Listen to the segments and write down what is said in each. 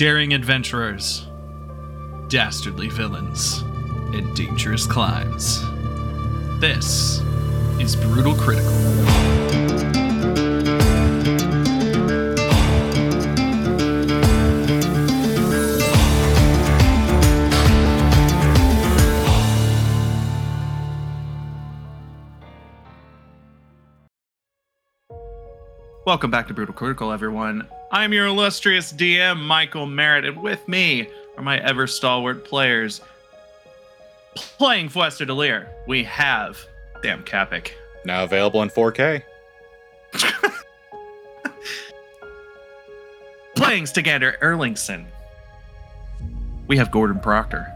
daring adventurers, dastardly villains, and dangerous climbs. This is Brutal Critical. Welcome back to Brutal Critical, everyone. I'm your illustrious DM, Michael Merritt, and with me are my ever stalwart players. Playing Fwester Delir, we have Damn Capic. Now available in 4K. Playing Stagander Erlingson, we have Gordon Proctor.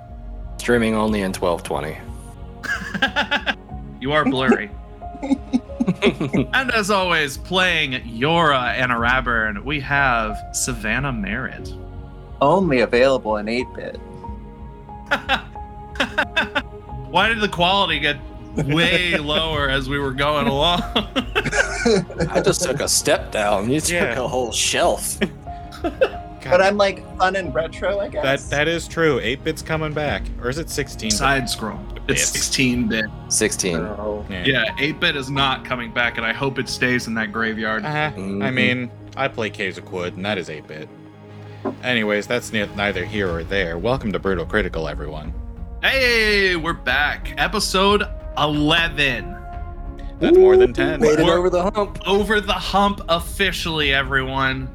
Streaming only in 1220. you are blurry. and as always, playing Yora and Araburn, we have Savannah Merritt. Only available in 8 bit. Why did the quality get way lower as we were going along? I just took a step down. You took Yeah. a whole shelf. But I'm like fun and retro, I guess. That guess. that is true. 8 bit's coming back. Or is it 16? Side scroll. It's Bits. 16 bit. 16. Oh. Yeah, 8 bit is not coming back, and I hope it stays in that graveyard. Uh, I Mhm. mean, I play Caves of Qud, and that is 8 bit. Anyways, that's ne- neither here or there. Welcome to Brutal Critical, everyone. Hey, we're back. Episode 11. That's more than 10. Made it We're- over the hump. over the hump officially, everyone.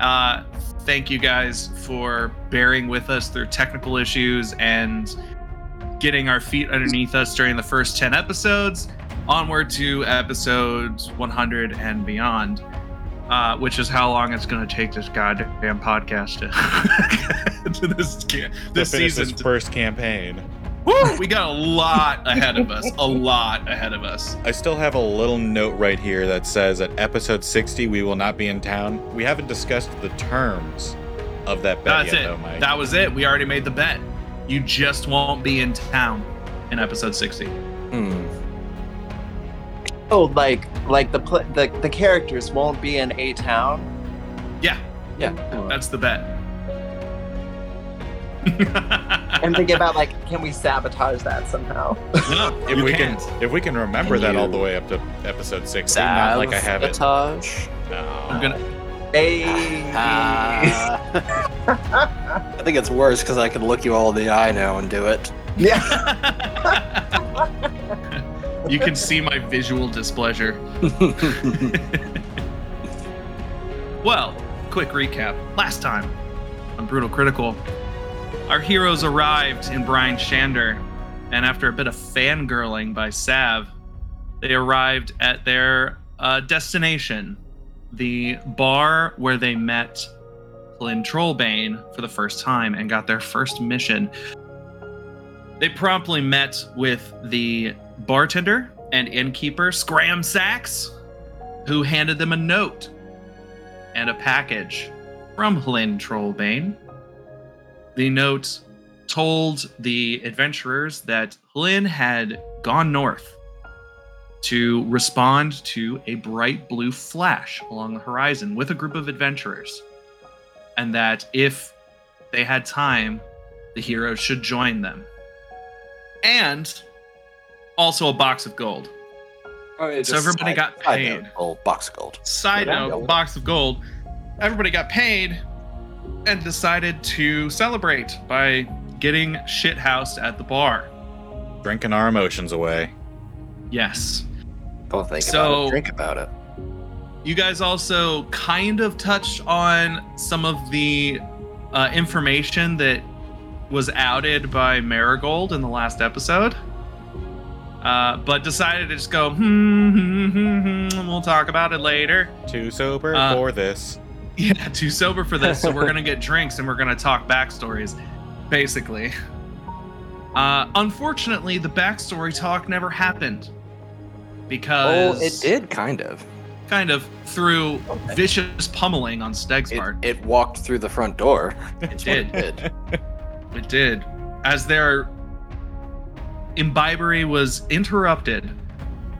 Uh, thank you guys for bearing with us through technical issues and getting our feet underneath us during the first 10 episodes. Onward to episodes 100 and beyond, uh, which is how long it's going to take this goddamn podcast to, to this, ca- To this finish season. this first campaign. Woo, we got a lot ahead of us. A lot ahead of us. I still have a little note right here that says at episode 60 we will not be in town. We haven't discussed the terms of that bet That's yet, it. though, Mike. That was it. We already made the bet. You just won't be in town in episode 60. Hmm. Oh, like like the pl- the the characters won't be in a town. Yeah, Yeah. that's the bet. I'm thinking about like, can we sabotage that somehow? no, if we can't. can if we can remember Can that all the way up to episode 60, not like I have it. Sabotage. No. I'm gonna. Hey. Ah. I think it's worse because I can look you all in the eye now and do it. yeah. you can see my visual displeasure. Well, quick recap. Last time on Brutal Critical, our heroes arrived in Bryn Shander, and after a bit of fangirling by Sav, they arrived at their uh, destination, the bar where they met Hlin Trollbane for the first time and got their first mission. They promptly met with the bartender and innkeeper, Scramsax, who handed them a note and a package from Hlin Trollbane. The note told the adventurers that Hlin had gone north to respond to a bright blue flash along the horizon with a group of adventurers, and that if they had time, the heroes should join them. And also a box of gold. Oh, So everybody got paid. Oh, box of gold. Side Yeah. note, box of gold. Everybody got paid and decided to celebrate by getting shithoused at the bar. Drinking our emotions away. Yes. Don't think So- about it. Drink about it. You guys also kind of touched on some of the uh, information that was outed by Marigold in the last episode. Uh, but decided to just go, hmm, hmm, hmm, hmm, we'll talk about it later. Too sober Uh, for this. Yeah, too sober for this. So we're gonna get drinks and we're gonna talk backstories, basically. Uh, unfortunately, the backstory talk never happened Oh, because it did kind of. Kind of through vicious pummeling on Steg's It, part. it walked through the front door. It did. It did. It did. As their imbibery was interrupted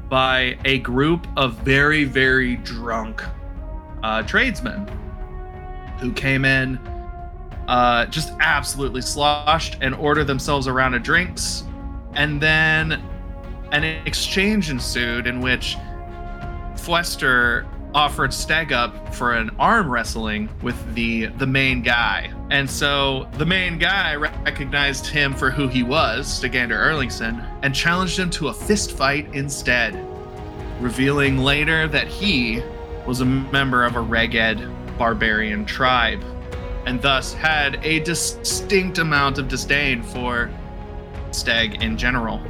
by a group of very, very drunk uh, tradesmen who came in uh, just absolutely sloshed and ordered themselves a round of drinks. And then an exchange ensued in which Fwester offered Steg up for an arm wrestling with the the main guy. And so the main guy recognized him for who he was, Stegander Erlingson, and challenged him to a fist fight instead, revealing later that he was a member of a Reghed barbarian tribe and thus had a distinct amount of disdain for Steg in general.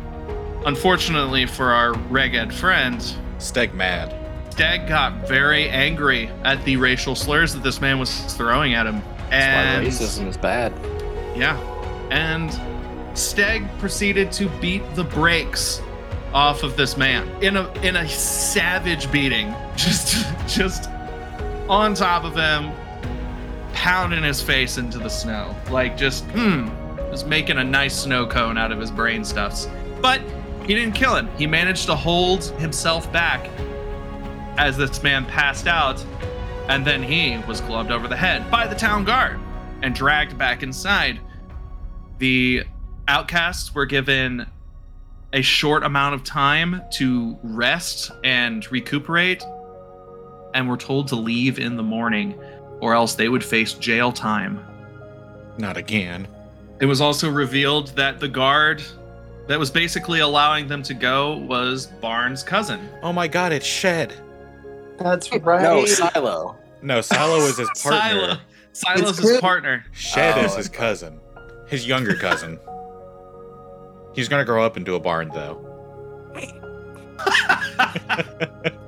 Unfortunately for our Reghed friend, Steg mad. Steg got very angry at the racial slurs that this man was throwing at him. That's And why racism is bad. yeah. And Steg proceeded to beat the brakes off of this man in a in a savage beating. Just just on top of him, pounding his face into the snow. Like just hmm. Just making a nice snow cone out of his brain stuffs. But he didn't kill him. He managed to hold himself back as this man passed out, and then he was clubbed over the head by the town guard and dragged back inside. The outcasts were given a short amount of time to rest and recuperate, and were told to leave in the morning, or else they would face jail time. Not again. It was also revealed that the guard that was basically allowing them to go was Barnes' cousin. Oh my god, it's Shed. That's right. No, Silo. No, Silo is his partner. Silo. Silo's It's his good. partner. Shed Oh, is his cousin. His younger cousin. He's gonna grow up into a barn though.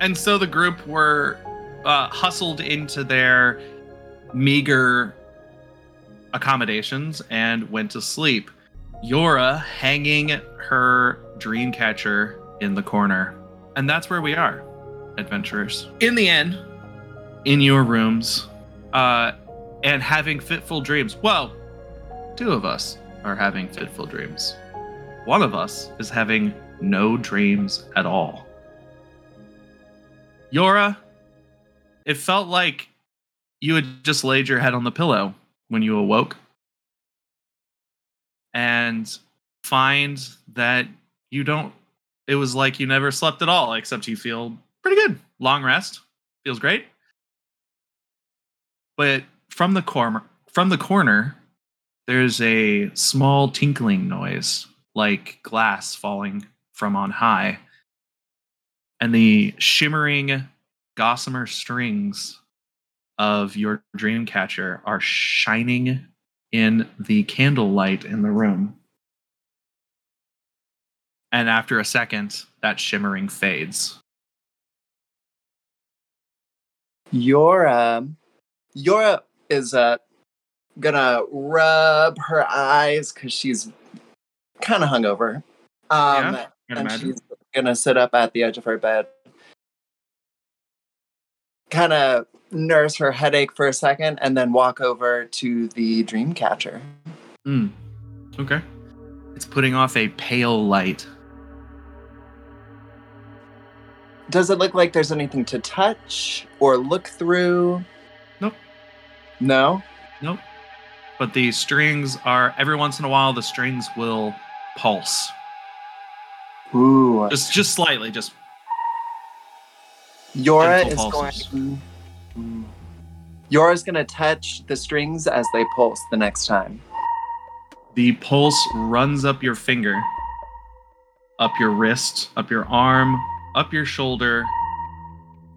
and so the group were uh, hustled into their meager accommodations and went to sleep. Yora hanging her dream catcher in the corner. And that's where we are, adventurers. In the end, in your rooms, uh, and having fitful dreams. Well, two of us are having fitful dreams. One of us is having no dreams at all. Yora, it felt like you had just laid your head on the pillow when you awoke and find that you don't it was like you never slept at all except you feel pretty good. Long rest feels great. But from the corner from the corner there's a small tinkling noise like glass falling from on high. And the shimmering gossamer strings of your dream catcher are shining in the candlelight in the room. And after a second, that shimmering fades. Yora, Yora is uh gonna rub her eyes because she's kind of hungover. Um, Yeah, and imagine. she's gonna sit up at the edge of her bed, kind of nurse her headache for a second, and then walk over to the dream catcher. Mm. Okay. It's putting off a pale light. Does it look like there's anything to touch or look through? Nope. No. Nope. But the strings are every once in a while the strings will pulse. Ooh. Just just slightly, just Yora is pulses. going. Mm. Yora's gonna touch the strings as they pulse the next time. the pulse runs up your finger, up your wrist, up your arm, up your shoulder,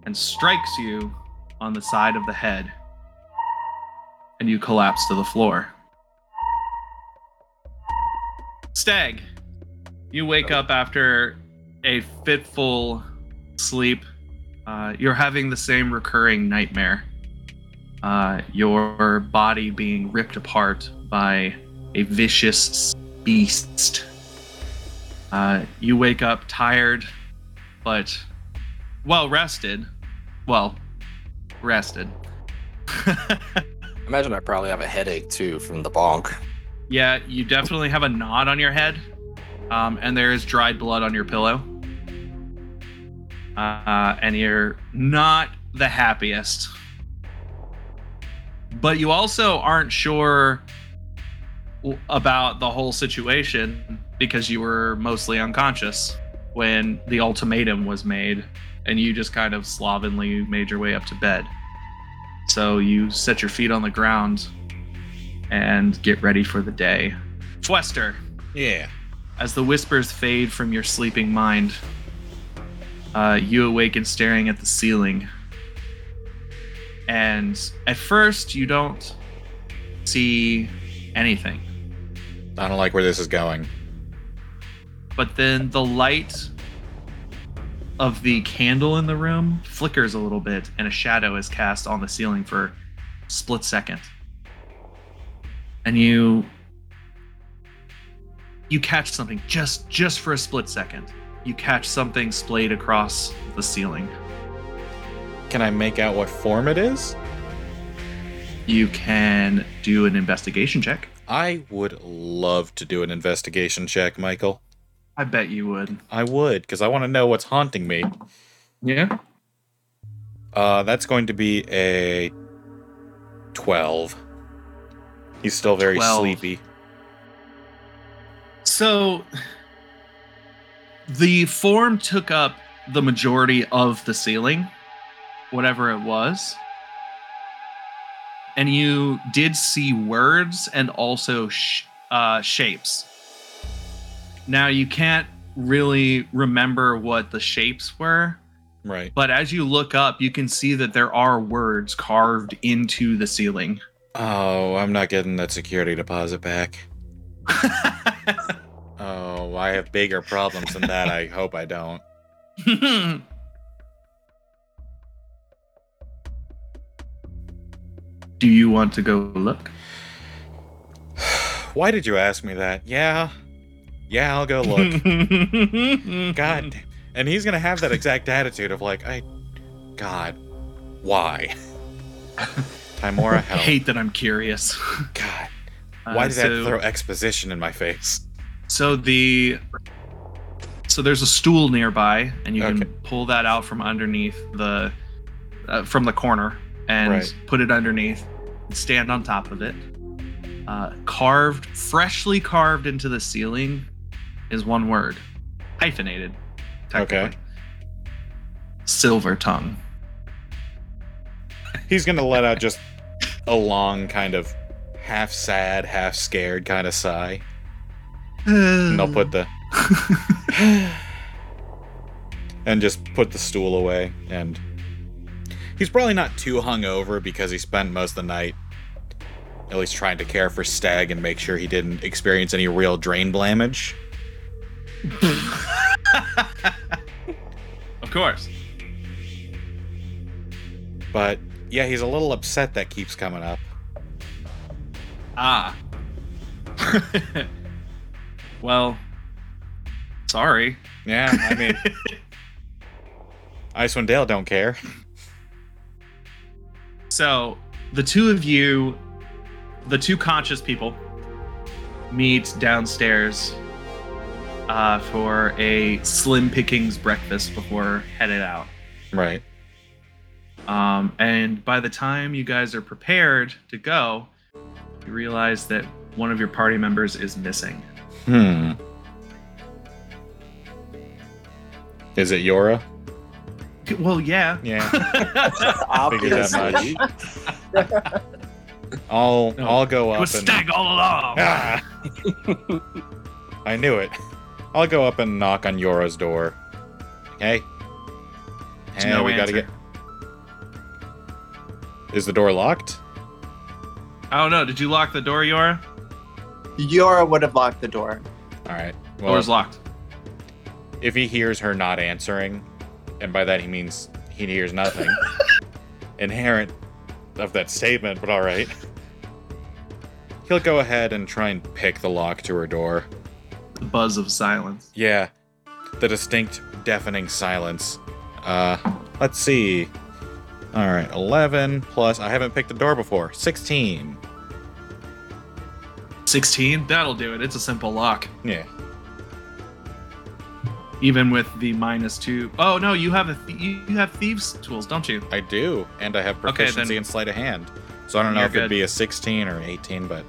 and strikes you on the side of the head. And you collapse to the floor. Stag, you wake up after a fitful sleep. Uh, you're having the same recurring nightmare. Uh, your body being ripped apart by a vicious beast. Uh, you wake up tired, but well rested. Well, rested. Imagine I probably have a headache too from the bonk. yeah, you definitely have a knot on your head, um, and there is dried blood on your pillow. Uh, and you're not the happiest. But you also aren't sure about the whole situation because you were mostly unconscious when the ultimatum was made, and you just kind of slovenly made your way up to bed. So you set your feet on the ground and get ready for the day. Fwester, Yeah. as the whispers fade from your sleeping mind, uh, you awaken staring at the ceiling. And at first, you don't see anything. I don't like where this is going. But then the light of the candle in the room flickers a little bit, and a shadow is cast on the ceiling for a split second. And you you catch something just just for a split second. You catch something splayed across the ceiling. Can I make out what form it is? You can do an investigation check. I would love to do an investigation check, Michael. I bet you would. I would, because I want to know what's haunting me. Yeah. Uh, that's going to be a 12. He's still very 12. sleepy. So the form took up the majority of the ceiling, whatever it was. And you did see words and also sh- uh, shapes. Now you can't really remember what the shapes were, Right. but as you look up, you can see that there are words carved into the ceiling. Oh, I'm not getting that security deposit back. Oh, I have bigger problems than that. I hope I don't. Do you want to go look? Why did you ask me that? Yeah. Yeah, I'll go look. God. And he's going to have that exact attitude of like, I. God. Why? Tymora, I help. hate that I'm curious. God. Uh, Why did so, that throw exposition in my face? So the so there's a stool nearby, and you Okay. can pull that out from underneath the uh, from the corner and Right. put it underneath and stand on top of it. Uh, carved, freshly carved into the ceiling, is one word, hyphenated. Okay. Silver tongue. He's going to let out just a long, kind of half sad, half scared kind of sigh. And they'll put the. and just put the stool away. And he's probably not too hungover because he spent most of the night at least trying to care for Stag and make sure he didn't experience any real drain damage. of course. But yeah, he's a little upset that keeps coming up. Ah. well, sorry. Yeah, I mean, Icewind Dale don't care. So, the two of you, the two conscious people, meet downstairs uh, for a Slim Pickings breakfast before headed out. Right. Um, and by the time you guys are prepared to go, you realize that one of your party members is missing. Hmm. Is it Yora? Well, yeah. Yeah. Figured Obviously. that much. I'll No, I'll go It up was and Stag all along. Ah! I knew it. I'll go up and knock on Yora's door. Hey. Hey, no we gotta get. Is the door locked? I don't know. Did you lock the door, Yora? Yora would have locked the door. All right. Well, Door's locked. if he hears her not answering, and by that he means he hears nothing, inherent of that statement, but all right. He'll go ahead and try and pick the lock to her door. The buzz of silence. Yeah, the distinct, deafening silence. Uh, let's see. All right, 11 plus. I haven't picked the door before. 16. 16? That'll do it. It's a simple lock. Yeah. even with the minus two. Oh no, you have a th- you have thieves tools, don't you? I do, and I have Okay, proficiency then- in sleight of hand. So I don't know if it'd be a 16 or 18, but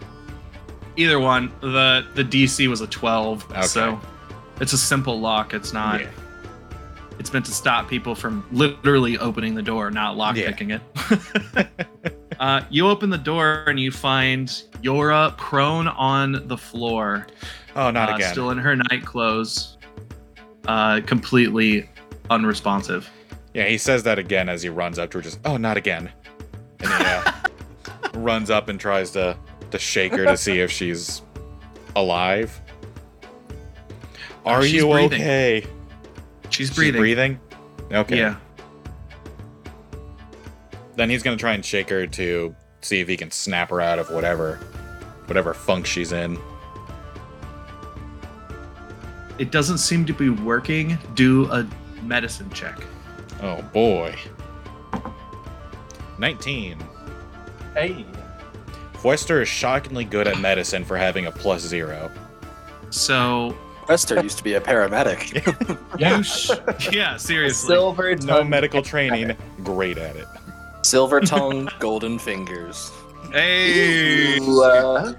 Either one. The the DC was a twelve, Okay. so it's a simple lock. It's not. yeah. It's meant to stop people from literally opening the door, not lock Yeah. picking it. uh, you open the door and you find Yora prone on the floor, Oh, not uh, again. still in her night clothes, uh, completely unresponsive. Yeah, he says that again as he runs up to her, just, oh, not again. And he uh, runs up and tries to, to shake her to see if she's alive. Are she's you breathing. okay? She's breathing. She's breathing? Okay. Yeah. Then he's gonna try and shake her to see if he can snap her out of whatever whatever funk she's in. It doesn't seem to be working. Do a medicine check. Oh boy. 19. Hey. Fwester is shockingly good at medicine for having a plus zero. So Fwester used to be a paramedic. you, yeah, seriously. Silver No medical training, great at it. Silver tongue, golden fingers. Hey, Ooh, uh,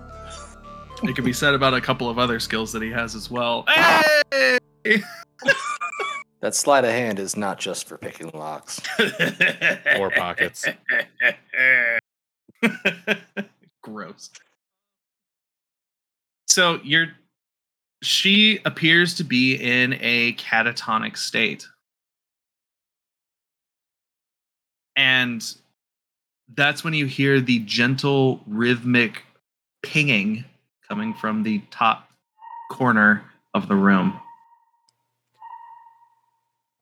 it can be said about a couple of other skills that he has as well. Hey! That sleight of hand is not just for picking locks. Or pockets. Gross. So you're she appears to be in a catatonic state. And that's when you hear the gentle rhythmic pinging coming from the top corner of the room.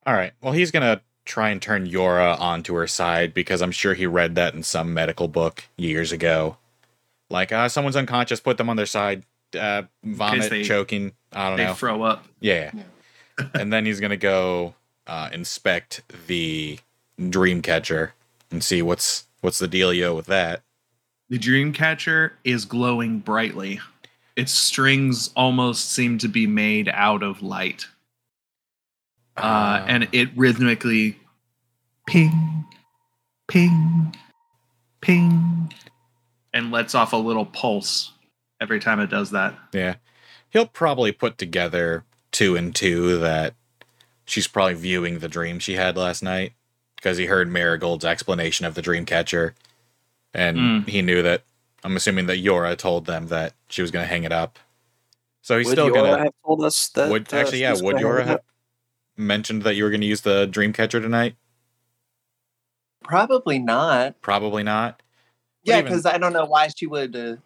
All right. Well, he's going to try and turn Yora onto her side because I'm sure he read that in some medical book years ago. Like, uh, someone's unconscious, put them on their side, uh, vomit, they- choking. I don't They know. They throw up. Yeah. and then he's gonna go uh, inspect the dream catcher and see what's what's the dealio with that. The Dreamcatcher is glowing brightly. Its strings almost seem to be made out of light. Uh, and it rhythmically ping, ping, ping, and lets off a little pulse every time it does that. yeah, he'll probably put together two and two that she's probably viewing the dream she had last night because he heard Marigold's explanation of the dream catcher, and Mm. he knew that. I'm assuming that Yora told them that she was gonna hang it up. So he's would still gonna. have told us that? would uh, actually, yeah. Would Yora have mentioned that you were going to use the dream catcher tonight? probably not. Probably not. Yeah, even- because I don't know why she would. Uh,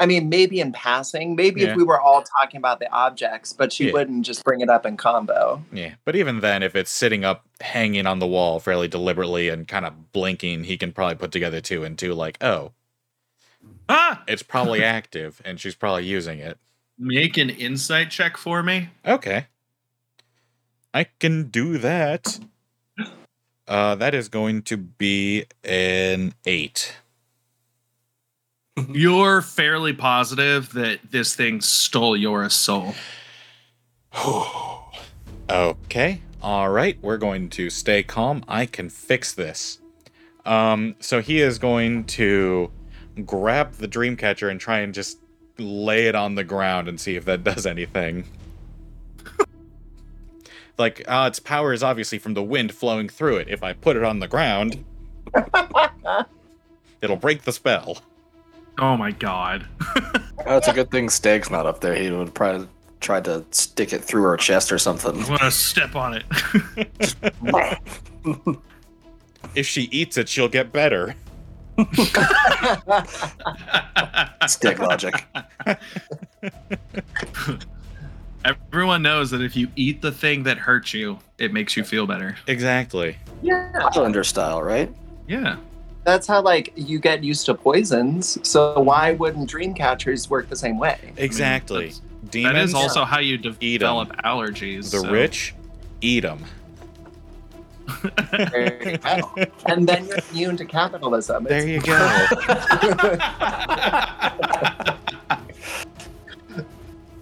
I mean, maybe in passing, maybe Yeah. if we were all talking about the objects, but she Yeah. wouldn't just bring it up in combo. Yeah, but even then, if it's sitting up, hanging on the wall fairly deliberately and kind of blinking, he can probably put together two and two. Like, oh, Ah! it's probably active, and she's probably using it. Make an insight check for me. Okay, I can do that. Uh, that is going to be an eight. You're fairly positive that this thing stole your soul. okay. All right. We're going to stay calm. I can fix this. Um, so he is going to grab the Dreamcatcher and try and just lay it on the ground and see if that does anything. like, uh, its power is obviously from the wind flowing through it. If I put it on the ground, it'll break the spell. Oh my god. Oh, it's a good thing Steg's not up there. He would probably try to stick it through her chest or something. I'm gonna step on it. If she eats it, she'll get better. Steg logic. Everyone knows that if you eat the thing that hurts you, it makes you feel better. Exactly. yeah, Highlander style, right? Yeah. That's how like you get used to poisons. So why wouldn't dream catchers work the same way? Exactly. that's- Demons, that is also how you de- Eat 'em. develop allergies. the so- rich, eat them. There you go. and then you're immune to capitalism. There It's- you go.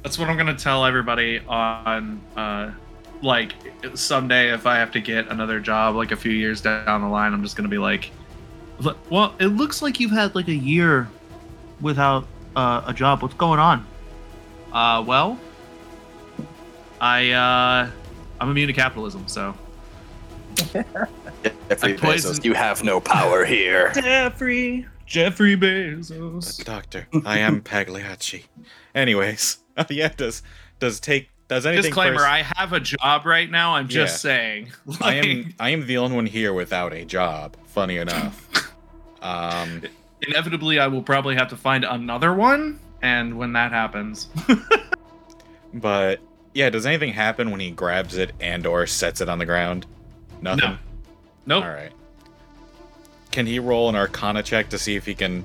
That's what I'm gonna tell everybody on uh like someday if I have to get another job like a few years down the line, I'm just gonna be like "Look, well, it looks like you've had like a year without uh, a job. What's going on? Uh well I uh I'm immune to capitalism, so Jeffrey I Bezos, you have no power here. Jeffrey Jeffrey Bezos. Doctor, I am Pagliacci. Anyways, yeah, does does take does anything Disclaimer, first- I have a job right now. I'm just Yeah. saying. I am I am the only one here without a job. Funny enough. Um inevitably I will probably have to find another one, and when that happens, but yeah, does anything happen when he grabs it and or sets it on the ground? Nothing. no, nope. All right. Can he roll an Arcana check to see if he can,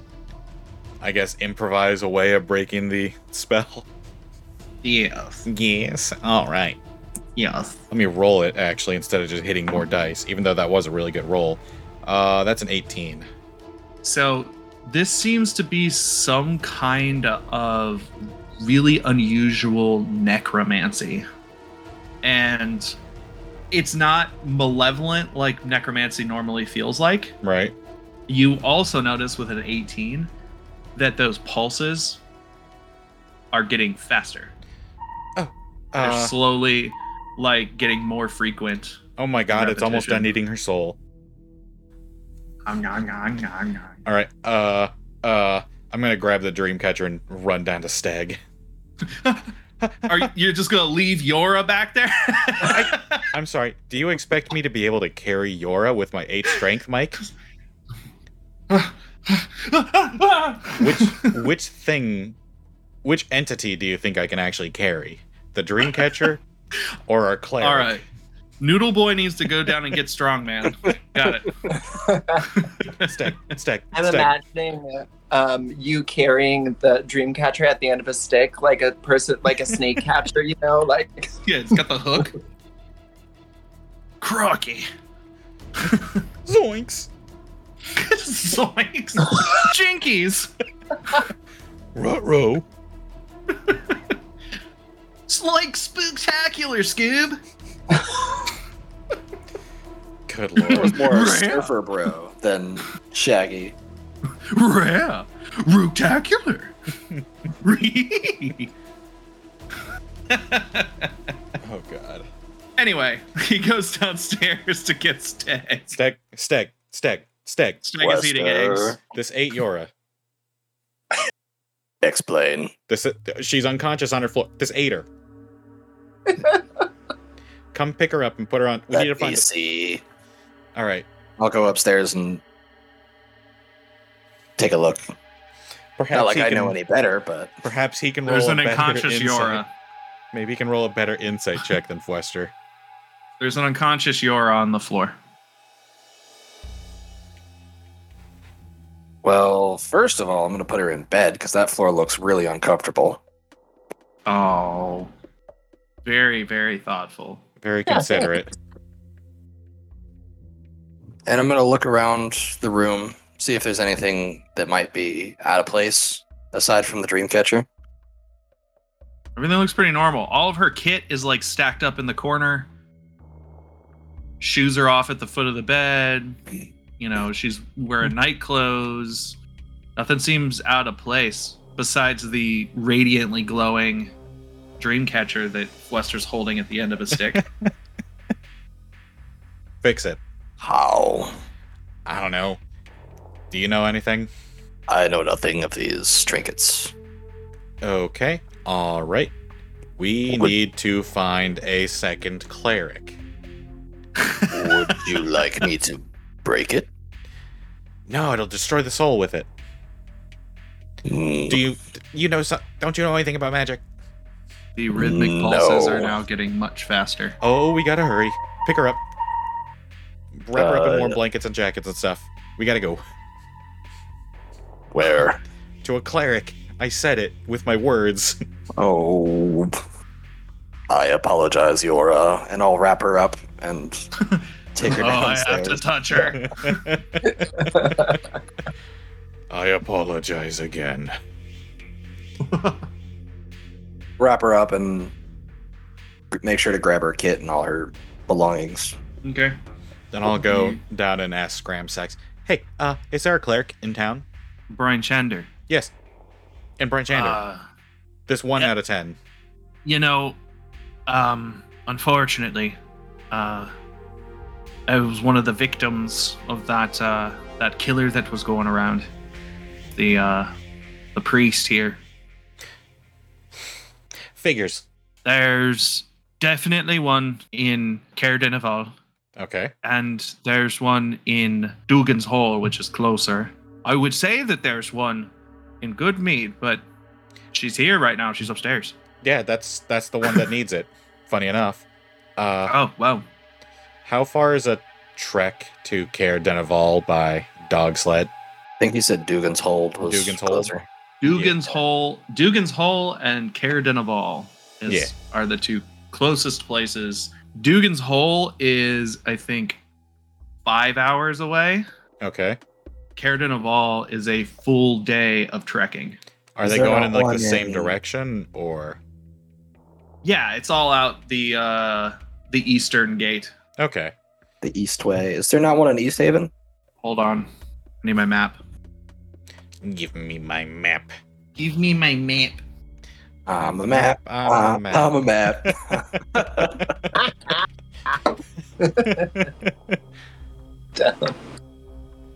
I guess, improvise a way of breaking the spell? Yes, Yes. All right. yes. Let me roll it actually instead of just hitting more dice, even though that was a really good roll. Uh, that's an 18. So this seems to be some kind of really unusual necromancy, and it's not malevolent like necromancy normally feels like. Right. You also notice with an 18 that those pulses are getting faster. Oh. They're Uh, slowly like getting more frequent. oh my god, it's almost done eating her soul. Nom, nom, nom, nom, nom. All right. Uh, uh, I'm gonna grab the dream catcher and run down to Stag. Are you you're just gonna leave Yora back there? I'm sorry. Do you expect me to be able to carry Yora with my eight strength, Mike? Which which thing, which entity do you think I can actually carry? The dream catcher, or our cleric? All right. Noodle Boy needs to go down and get strong, man. Got it. Stag, Stag, I'm Stag. imagining um, you carrying the dream catcher at the end of a stick, like a person, like a snake catcher, you know, like Yeah, it's got the hook. Crocky. Zoinks! Zoinks. Jinkies. Ruh-roh. It's like spooktacular, Scoob. Good It was lord. more Rare. surfer bro than Shaggy. Rare. Rooktacular. Ree. oh god. anyway, he goes downstairs to get Stag. Stag, Stag, Stag, Stag. Stag is eating eggs. This ate Yora. Explain. This she's unconscious on her floor. This ate her. Come pick her up and put her on. We need to Let me find. see. All right. I'll go upstairs and take a look. Perhaps Not like he I can, know any better, but Perhaps he can roll There's a an better unconscious. Yora. Maybe he can roll a better insight check than Fwester. There's an unconscious Yora on the floor. well, first of all, I'm gonna put her in bed because that floor looks really uncomfortable. Oh. Very, very thoughtful. Very considerate. And I'm gonna look around the room, see if there's anything that might be out of place aside from the dream catcher. Everything looks pretty normal. All of her kit is like stacked up in the corner. Shoes are off at the foot of the bed. You know, she's wearing night clothes. Nothing seems out of place besides the radiantly glowing dream catcher that Fwester's holding at the end of a stick. Fix it. How? I don't know. Do you know anything? I know nothing of these trinkets. Okay. All right. We Would- need to find a second cleric. Would you like me to break it? No, it'll destroy the soul with it. Hmm. Do you you know some, don't you know anything about magic? The rhythmic pulses are now getting much faster. Oh, we gotta hurry. Pick her up. Wrap her up in Uh, more blankets and jackets and stuff. We gotta go. Where? To a cleric. I said it with my words. Oh. I apologize, Yora, and I'll wrap her up and take her Oh, I have to touch her. I apologize again. wrap her up and make sure to grab her kit and all her belongings. Okay. Then I'll go down and ask Scramsax. Hey, uh, is there a cleric in town? Bryn Shander. Yes. And Bryn Shander. Uh, this one yeah. out of ten. you know, um, unfortunately, uh, I was one of the victims of that uh, that killer that was going around. The uh, the priest here. Figures. There's definitely one in Caer-Dineval, Okay. and there's one in Dougan's Hall, which is closer. I would say that there's one in Goodmead, but she's here right now. She's upstairs. Yeah, that's that's the one that needs it. Funny enough. Uh, Oh, wow. how far is a trek to Caer-Dineval by dog sled? I think he said Dougan's Hold was Dougan's Hold? closer. Dougan's Hole, Dougan's Hole, and Caer-Dineval is Yeah. are the two closest places. Dougan's Hole is, I think, five hours away. Okay. Caer-Dineval is a full day of trekking. Are Is they going in like the same in- direction or? Yeah, it's all out the uh the eastern gate. Okay. The East Way. Is there not one in East Haven? Hold on. I need my map. Give me my map. Give me my map. I'm a map. I'm a map. I'm a map.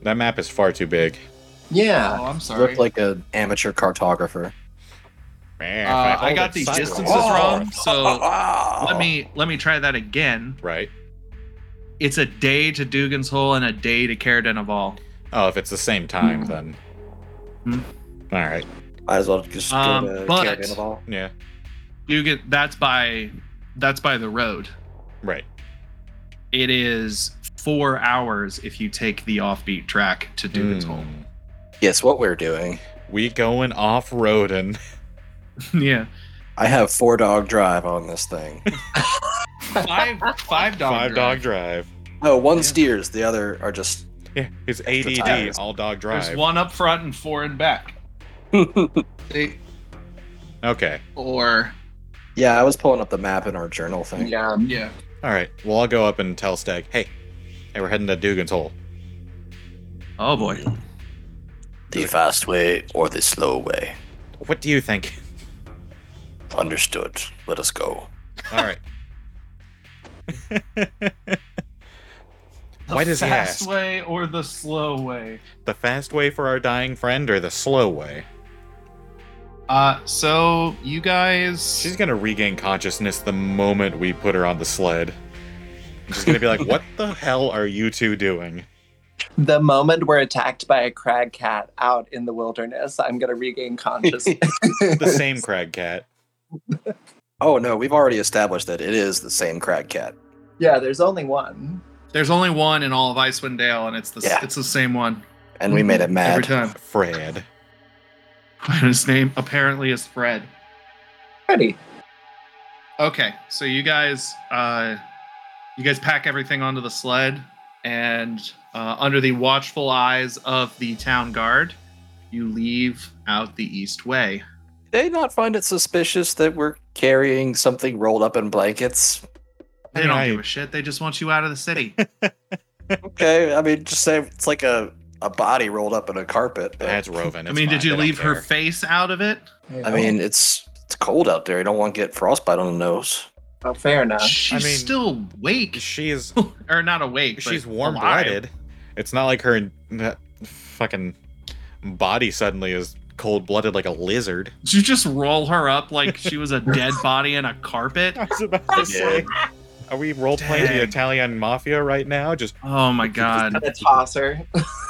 that map is far too big. yeah. Oh, I'm Look sorry. like an amateur cartographer. Man, Uh, if I got these sideways- distances wrong, so Oh. let me let me try that again. Right. It's a day to Dougan's Hole and a day to Caer-Dineval. Oh, if it's the same time, then. Hmm. All right. Might as well just Um, go to but- Caer-Dineval. Yeah. Dougan that's by that's by the road. Right. It is four hours if you take the offbeat track to Dougan's Hole. Hmm. Guess what we're doing? We going off roading. yeah. I have four dog drive on this thing. Five five dog Five drive. dog drive. Oh, one steers, the other are just. Yeah, it's ADD, tires. all dog drive. There's one up front and four in back. They, Okay. or yeah, I was pulling up the map in our journal thing. Yeah. yeah. All right. Well, I'll go up and tell Stag, hey, hey, we're heading to Dougan's Hole. Oh boy. The fast way or the slow way. What do you think? Understood. Let us go. All right. The Why does he fast ask? way or the slow way? the fast way for our dying friend or the slow way? Uh, so you guys. She's gonna regain consciousness the moment we put her on the sled. She's gonna be like, "What the hell are you two doing?" The moment we're attacked by a crag cat out in the wilderness, I'm gonna regain consciousness. The same crag cat. Oh no, we've already established that it is the same crag cat. Yeah, there's only one. There's only one in all of Icewind Dale, and it's the Yeah. it's the same one And we made it mad every time. Fred. His name apparently is Fred. Ready. Okay, so you guys, uh, you guys pack everything onto the sled, and uh, under the watchful eyes of the town guard, you leave out the east way. Did they not find it suspicious that we're carrying something rolled up in blankets? They don't I- give a shit. They just want you out of the city. Okay, I mean, just say it's like a, a body rolled up in a carpet. but- That's Roven. I mean, fine, did you they leave her care. face out of it? I mean, it's it's cold out there. You don't want to get frostbite on the nose. oh, fair enough. She's mean- still awake, She is. or not awake. She's warm blooded. It's not like her uh, fucking body suddenly is cold blooded like a lizard. Did you just roll her up like she was a dead body in a carpet? I was about to say, are we role playing the Italian mafia right now? Just Oh my god. Gonna toss her.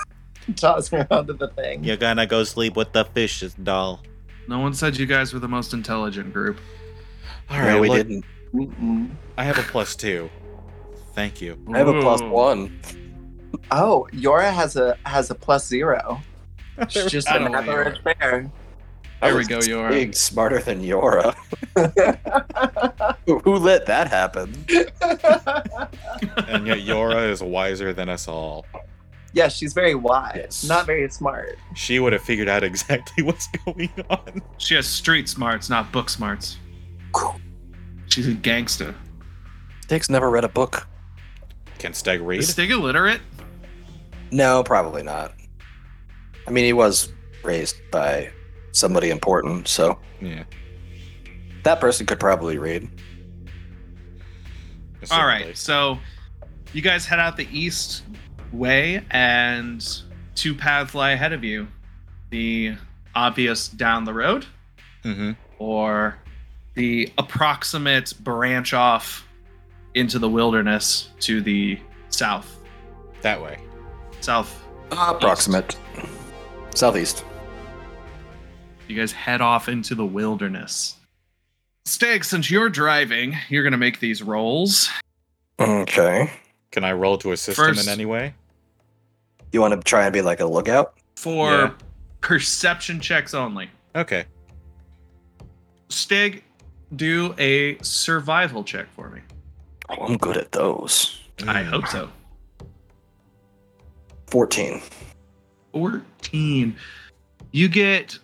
toss her onto the thing. you're gonna go sleep with the fishes, doll. No one said you guys were the most intelligent group. All right, no, we look, didn't. Mm-mm. I have a plus two. Thank you. I have a plus Ooh. one. Oh, Yora has a has a plus zero. She's just I an average bear. I There we go, Yora. Big smarter than Yora. who, who let that happen? And yet Yora is wiser than us all. yeah, she's very wise, Yes. not very smart. She would have figured out exactly what's going on. She has street smarts, not book smarts. She's a gangsta. Stig's never read a book. Can Steg read? Is Stig illiterate? No, probably not. I mean, he was raised by somebody important, so yeah. that person could probably read. All right, so you guys head out the east way, and two paths lie ahead of you. The obvious down the road, Mhm. or the approximate branch off into the wilderness to the south. That way. South. Approximate. Southeast. You guys head off into the wilderness. Stig, since you're driving, you're gonna make these rolls. Okay. Can I roll to assist First- him in any way? You want to try and be like a lookout? for Yeah. perception checks only. Okay. Stig, do a survival check for me. Oh, I'm good at those. I hope so. 14. 14. You get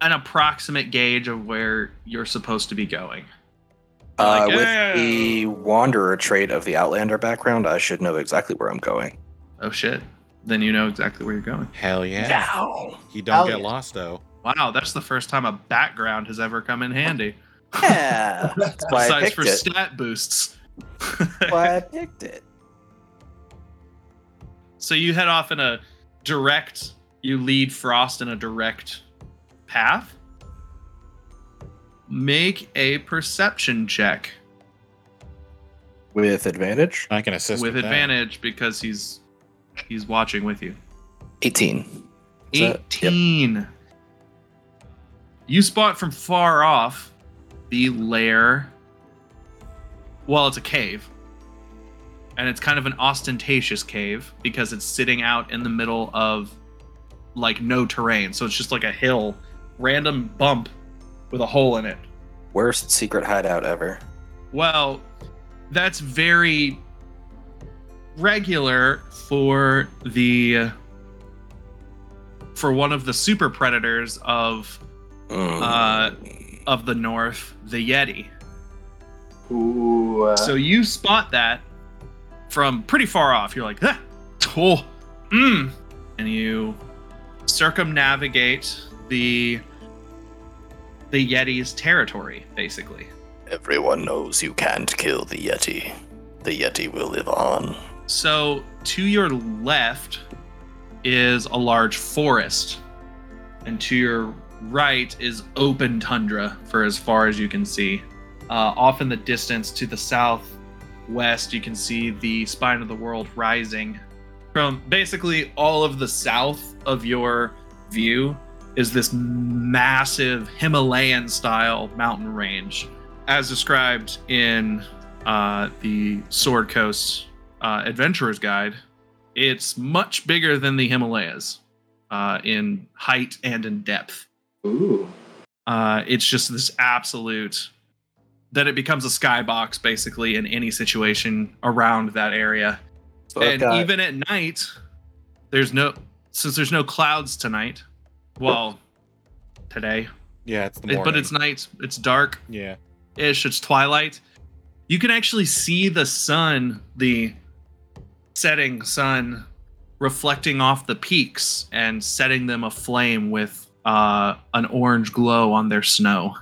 an approximate gauge of where you're supposed to be going. Uh, Like, with "Yeah." the Wanderer trait of the Outlander background, I should know exactly where I'm going. Oh shit. Then you know exactly where you're going. Hell yeah. Now. He don't Hell get yeah. lost though. Wow, that's the first time a background has ever come in handy. Yeah. That's why I Besides picked for it. stat boosts. Why I picked it. So you head off in a direct, you lead Frost in a direct path. Make a perception check With advantage? I can assist with with, that. advantage because he's he's watching with you. 18. Is that- yep. 18. You spot from far off the lair. Well, it's a cave. And it's kind of an ostentatious cave because it's sitting out in the middle of like no terrain. So it's just like a hill, random bump with a hole in it. Worst secret hideout ever. Well, that's very regular for the for one of the super predators of Mm. Uh, of the north, the Yeti. Ooh. uh, So you spot that from pretty far off. You're like, ah, oh, mm, and you circumnavigate the the Yeti's territory, basically. Everyone knows you can't kill the Yeti. The Yeti will live on. So to your left is a large forest, and to your right is open tundra for as far as you can see. Uh, off in the distance to the southwest, you can see the spine of the world rising. From basically all of the south of your view is this massive Himalayan style mountain range, as described in uh, the Sword Coast uh, Adventurer's Guide. It's much bigger than the Himalayas uh, in height and in depth. Ooh. Uh, it's just this absolute that it becomes a skybox basically in any situation around that area. And even at night, there's no since there's no clouds tonight. Well, today, Yeah, it's the it- but it's night. It's dark yeah. ish. It's twilight. You can actually see the sun, the setting sun, reflecting off the peaks and setting them aflame with uh, an orange glow on their snow.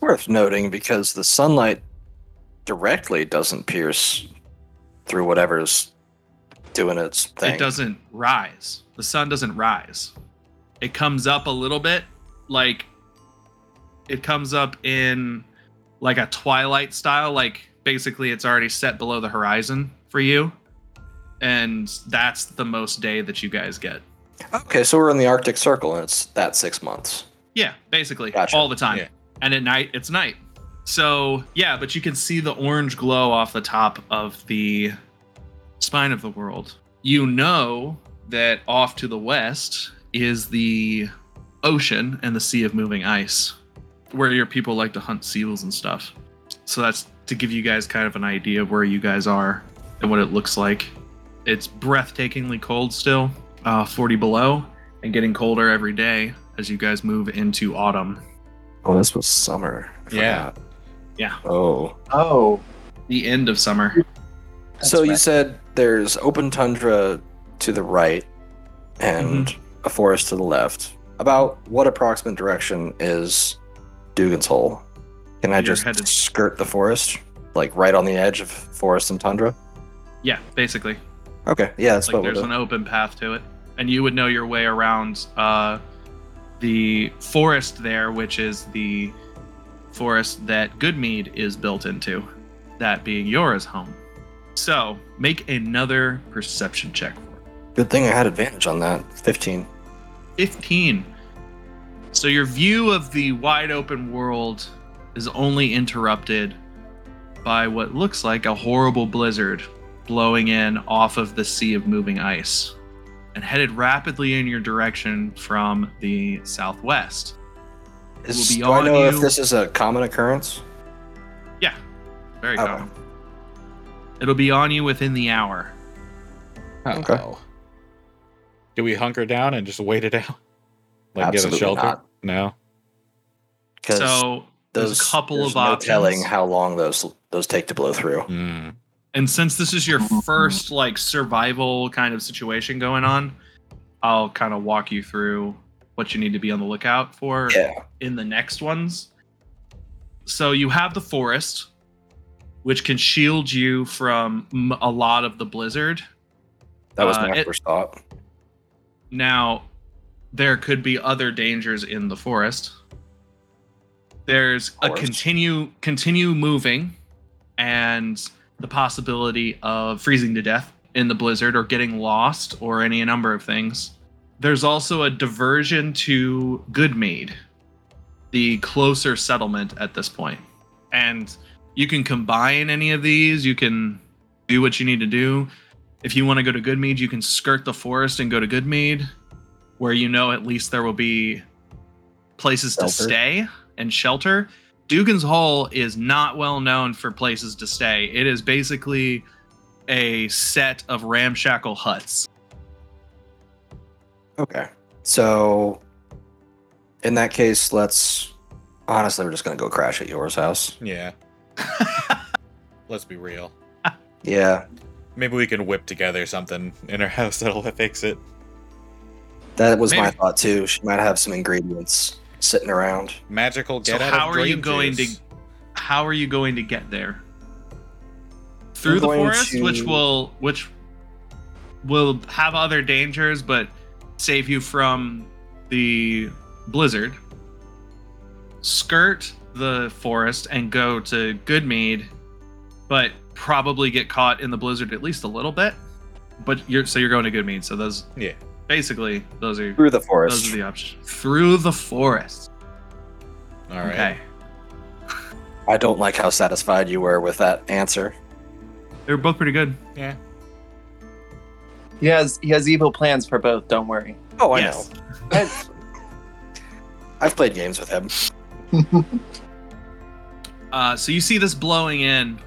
worth noting because the sunlight directly doesn't pierce through whatever's doing its thing. It doesn't rise. The sun doesn't rise. It comes up a little bit, like it comes up in like a twilight style, like basically it's already set below the horizon for you. And that's the most day that you guys get. Okay, so we're in the Arctic Circle and it's that six months. Yeah, basically Gotcha. all the time. Yeah. And at night, it's night. So yeah, but you can see the orange glow off the top of the spine of the world. You know that off to the west is the ocean and the sea of moving ice, where your people like to hunt seals and stuff. So that's to give you guys kind of an idea of where you guys are and what it looks like. It's breathtakingly cold still, uh, 40 below, and getting colder every day as you guys move into autumn. Oh, this was summer. Yeah. Yeah. Oh. Oh, The end of summer. that's so you said there's open tundra to the right and Mm-hmm. A forest to the left. About what approximate direction is Dougan's Hole? Can I You're just headed- skirt the forest? Like right on the edge of forest and tundra? Yeah, basically. Okay. Yeah, that's like what we'll there's do. an open path to it and you would know your way around uh, the forest there which is the forest that goodmead is built into that being Yora's home so make another perception check for it. Good thing I had advantage on that. 15. 15 so your view of the wide open world is only interrupted by what looks like a horrible blizzard blowing in off of the sea of moving ice and headed rapidly in your direction from the southwest. Is, be do I know you. if this is a common occurrence? Yeah, very Okay. common. It'll be on you within the hour. Okay. Uh-oh. Do we hunker down and just wait it out? Like Absolutely get a shelter? not. No. Because So there's those a couple there's of no options. telling how long those those take to blow through. Mm. And since this is your first like survival kind of situation going on, I'll kind of walk you through what you need to be on the lookout for Yeah. in the next ones. So you have the forest, which can shield you from a lot of the blizzard. That was Uh, my it- first thought. Now, there could be other dangers in the forest. There's a continue continue moving, and the possibility of freezing to death in the blizzard or getting lost or any number of things. There's also a diversion to Goodmead, the closer settlement at this point. And you can combine any of these, you can do what you need to do. If you want to go to Goodmead, you can skirt the forest and go to Goodmead, where you know at least there will be places to stay and shelter. Dougan's Hole is not well known for places to stay. It is basically a set of ramshackle huts. Okay. So in that case, let's honestly we're just gonna go crash at Yora's house. Yeah. Let's be real. Yeah. Maybe we can whip together something in our house that'll fix it. That was my thought too. She might have some ingredients sitting around. Magical So out how of are you going juice. to how are you going to get there? Through I'm the going forest, which will which will have other dangers but save you from the blizzard. Skirt the forest and go to Goodmead, but probably get caught in the blizzard at least a little bit. But you're so you're going to Goodmead, so those Yeah. basically those are Through the forest. those are the options. Through the forest. All right. Okay. I don't like how satisfied you were with that answer. They were both pretty good. Yeah. he has he has evil plans for both. Don't worry. Oh, I Yes. know. I've, I've played games with him. Uh, so you see this blowing in,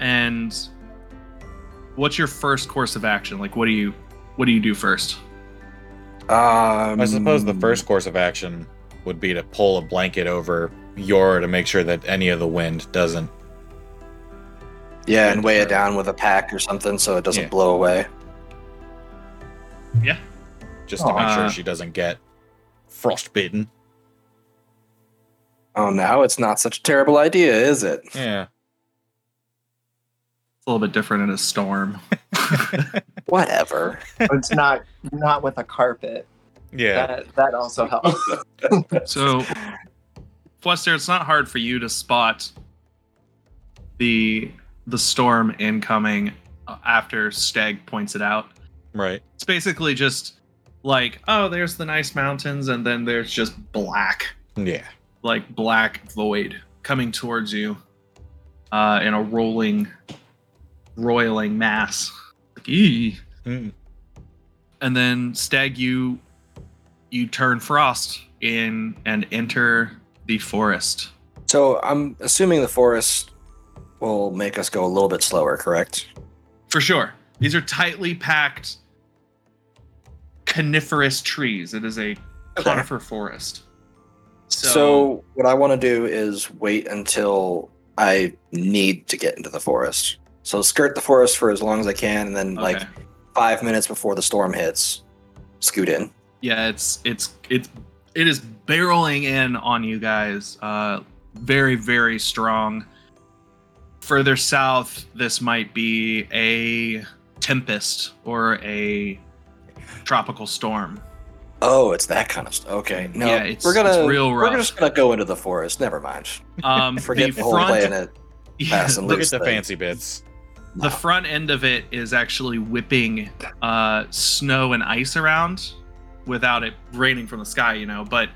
and what's your first course of action? Like, what do you, what do you do first? Um, I suppose the first course of action would be to pull a blanket over Yor to make sure that any of the wind doesn't. Yeah, and weigh it down with a pack or something so it doesn't Yeah. blow away. Yeah. Just to make Aw. sure she doesn't get frostbitten. Oh, now it's not such a terrible idea, is it? Yeah. It's a little bit different in a storm. Whatever. it's not not with a carpet. Yeah. That that also helps. so, Fwester, it's not hard for you to spot the the storm incoming uh, after Stag points it out. Right. It's basically just like, oh, there's the nice mountains, and then there's just black. Yeah. like black void coming towards you uh, in a rolling, roiling mass. Like, "Ee." Mm. And then Stag, you you turn frost in and enter the forest. So I'm assuming the forest will make us go a little bit slower, correct? For sure. These are tightly packed coniferous trees. It is a conifer forest. So, So, what I want to do is wait until I need to get into the forest. So skirt the forest for as long as I can, and then like five minutes before the storm hits, scoot in. yeah, it's it's it's it is barreling in on you guys. Uh, very very strong. Further south, this might be a tempest or a tropical storm. Oh, it's that kind of stuff. Okay, no, Yeah, it's- we're gonna it's real we're just gonna go into the forest. Never mind. Um, Forget the, the whole front, planet. yeah, pass the- Look at the thing. fancy bits. The front end of it is actually whipping uh, snow and ice around without it raining from the sky, you know, but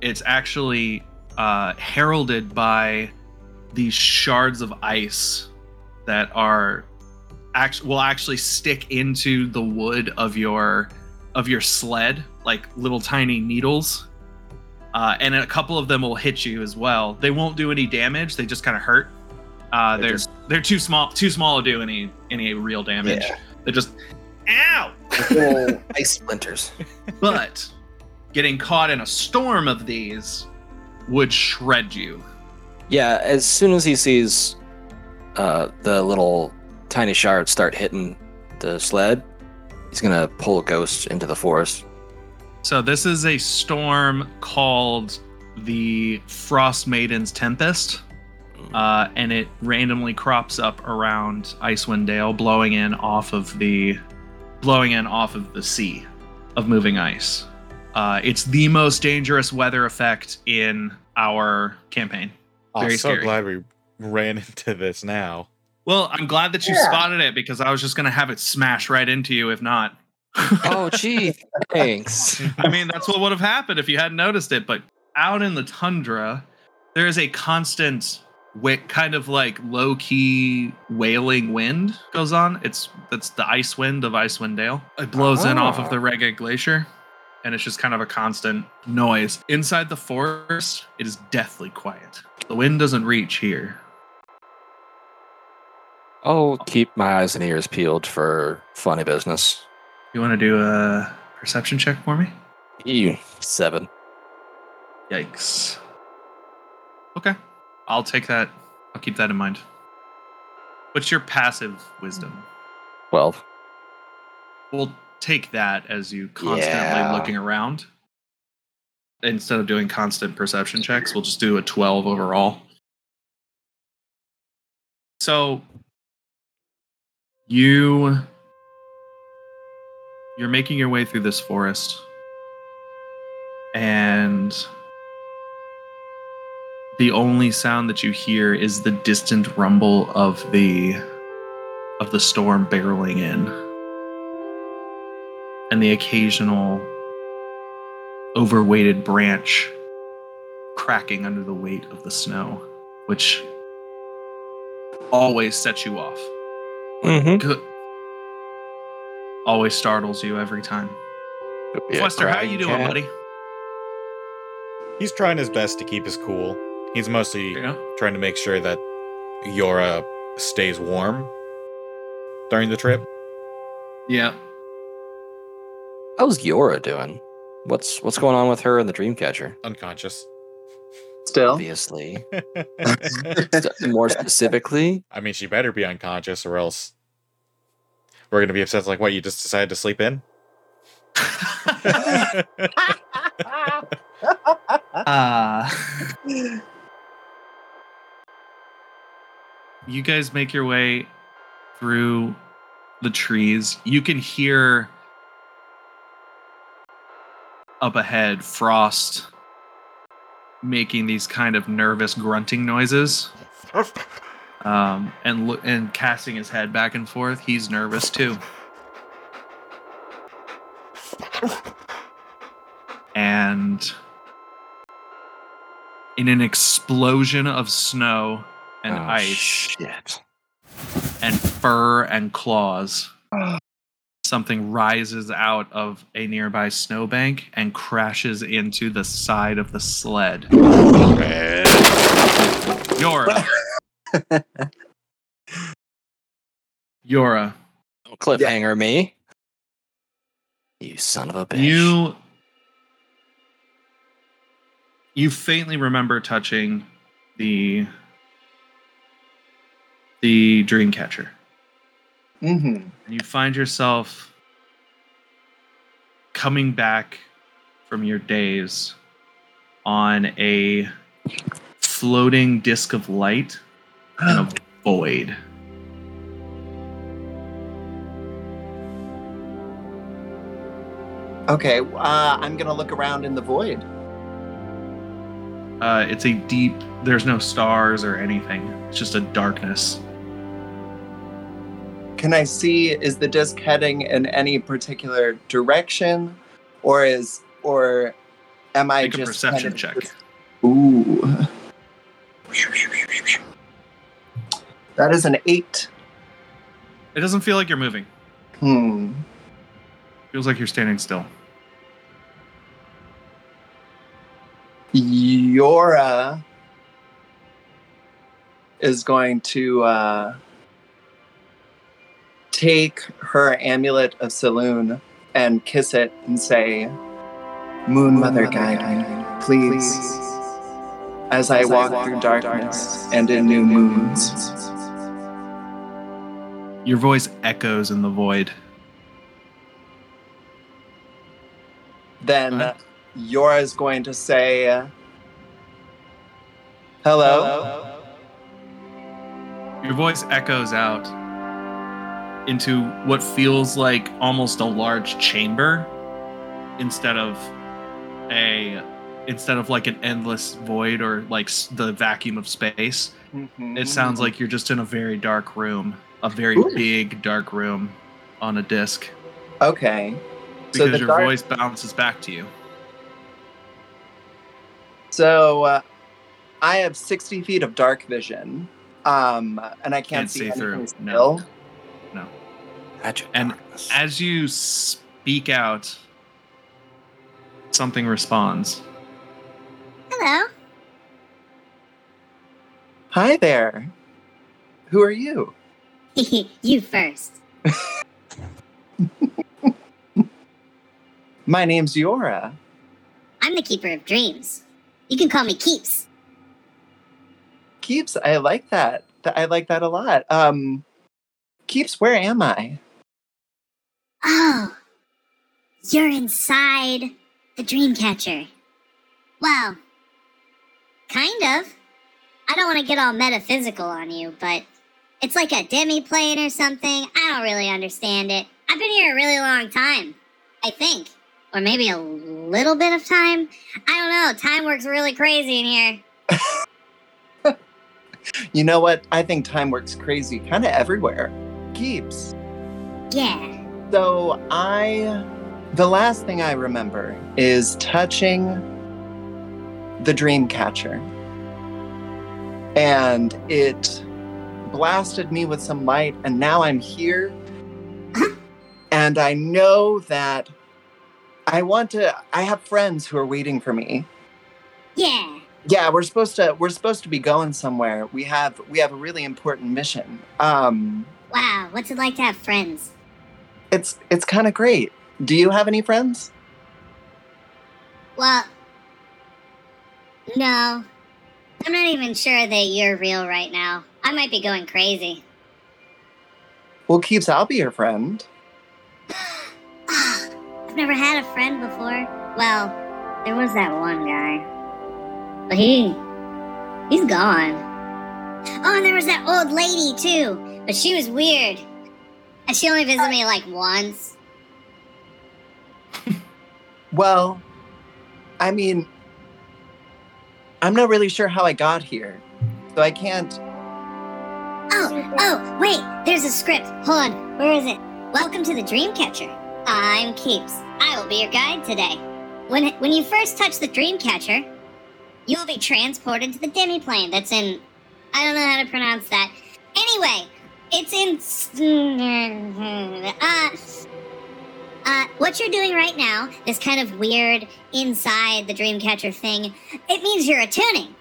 it's actually uh, heralded by these shards of ice that are act- will actually stick into the wood of your of your sled like little tiny needles. Uh, and a couple of them will hit you as well. They won't do any damage they just kind of hurt uh, They're they're just- they're too small too small to do any any real damage. Yeah, they're just ow! Little ice splinters. but getting caught in a storm of these would shred you. Yeah, as soon as he sees uh, the little tiny shards start hitting the sled, he's gonna pull a ghost into the forest. So this is a storm called the Frost Maiden's Tempest, uh, and it randomly crops up around Icewind Dale, blowing in off of the, blowing in off of the sea, of moving ice. Uh, it's the most dangerous weather effect in our campaign. I'm so scary. glad we ran into this now. Well, I'm glad that you Yeah. spotted it because I was just gonna have it smash right into you if not. Oh, gee, thanks. I mean, that's what would have happened if you hadn't noticed it. But out in the tundra, there is a constant, wi- kind of like low key wailing wind goes on. It's that's the ice wind of Icewind Dale. It blows in off of the oh. Reghed Glacier, and it's just kind of a constant noise. Inside the forest, it is deathly quiet. The wind doesn't reach here. I'll keep my eyes and ears peeled for funny business. You want to do a perception check for me? You seven. Yikes. Okay. I'll take that. I'll keep that in mind. What's your passive wisdom? Twelve. We'll take that as you constantly Yeah. looking around. Instead of doing constant perception checks, we'll just do a 12 overall. So you you're making your way through this forest and the only sound that you hear is the distant rumble of the of the storm barreling in and the occasional overweighted branch cracking under the weight of the snow which always sets you off Mm-hmm. Good. always startles you every time Fwester, how you doing buddy He's trying his best to keep his cool. He's mostly yeah trying to make sure that Yora stays warm during the trip. yeah How's Yora doing? What's what's going on with her and the Dreamcatcher? Unconscious. Still, Obviously. More specifically, I mean, she better be unconscious, or else we're gonna be upset. Like, what? You just decided to sleep in? Uh, you guys make your way through the trees. You can hear up ahead Frost making these kind of nervous grunting noises. Um, and lo- and casting his head back and forth. He's nervous too. And in an explosion of snow and Oh, ice Shit. and fur and claws, something rises out of a nearby snowbank and crashes into the side of the sled. Yora. Yora, Don't cliffhanger me. You son of a bitch. you you faintly remember touching the the dream catcher. Mm-hmm. and you find yourself coming back from your days on a floating disc of light and a void. Okay, uh, I'm gonna look around in the void. Uh, it's a deep. There's no stars or anything. It's just a darkness. Can I see is the disc heading in any particular direction, or is or am I Make a just perception kind of check. just- Ooh. That is an eight. It doesn't feel like you're moving. Hmm. feels like you're standing still. Yora is going to uh, take her amulet of Selûne and kiss it and say, Moon Mother, guide me, please, as I walk through darkness and in new moons. Your voice echoes in the void. Then Huh? Yora is going to say, Hello. Your voice echoes out into what feels like almost a large chamber instead of a instead of like an endless void or like the vacuum of space. It sounds like you're just in a very dark room, a very Ooh. big dark room on a disc Okay. because So the your dark- voice bounces back to you. So uh, I have 60 feet of dark vision, um, and I can't, Can't see, see through, anything no. Still. Magic And darkness. As you speak out, something responds. Hello. Hi there. Who are you? you first. My name's Yora. I'm the keeper of dreams. You can call me Keeps. Keeps, I like that. I like that a lot. Um, Keeps, where am I? Oh, you're inside the dream catcher. Well, kind of. I don't want to get all metaphysical on you, but it's like a demi plane or something. I don't really understand it. I've been here a really long time, I think. Or maybe a little bit of time. I don't know. Time works really crazy in here. You know what? I think time works crazy kind of everywhere. Keeps. Yeah. So I. The last thing I remember is touching the dream catcher. And it blasted me with some light, and now I'm here. and I know that I want to. I have friends who are waiting for me. Yeah. Yeah, we're supposed to. We're supposed to be going somewhere. We have. We have a really important mission. Um, Wow. What's it like to have friends? It's it's kind of great. Do you have any friends? Well, no. I'm not even sure that you're real right now. I might be going crazy. Well, Keeps, I'll be your friend. I've never had a friend before. Well, there was that one guy. But he. he's gone. Oh, and there was that old lady, too. But she was weird. And she only visited me like once. Well, I mean, I'm not really sure how I got here, so I can't. Oh, oh, wait, there's a script. Hold on, where is it? Welcome to the Dreamcatcher. I'm Keeps. I will be your guide today. When when you first touch the Dreamcatcher, you will be transported to the demiplane that's in I don't know how to pronounce that. Anyway, it's in uh uh, what you're doing right now, this kind of weird inside the Dreamcatcher thing, it means you're attuning.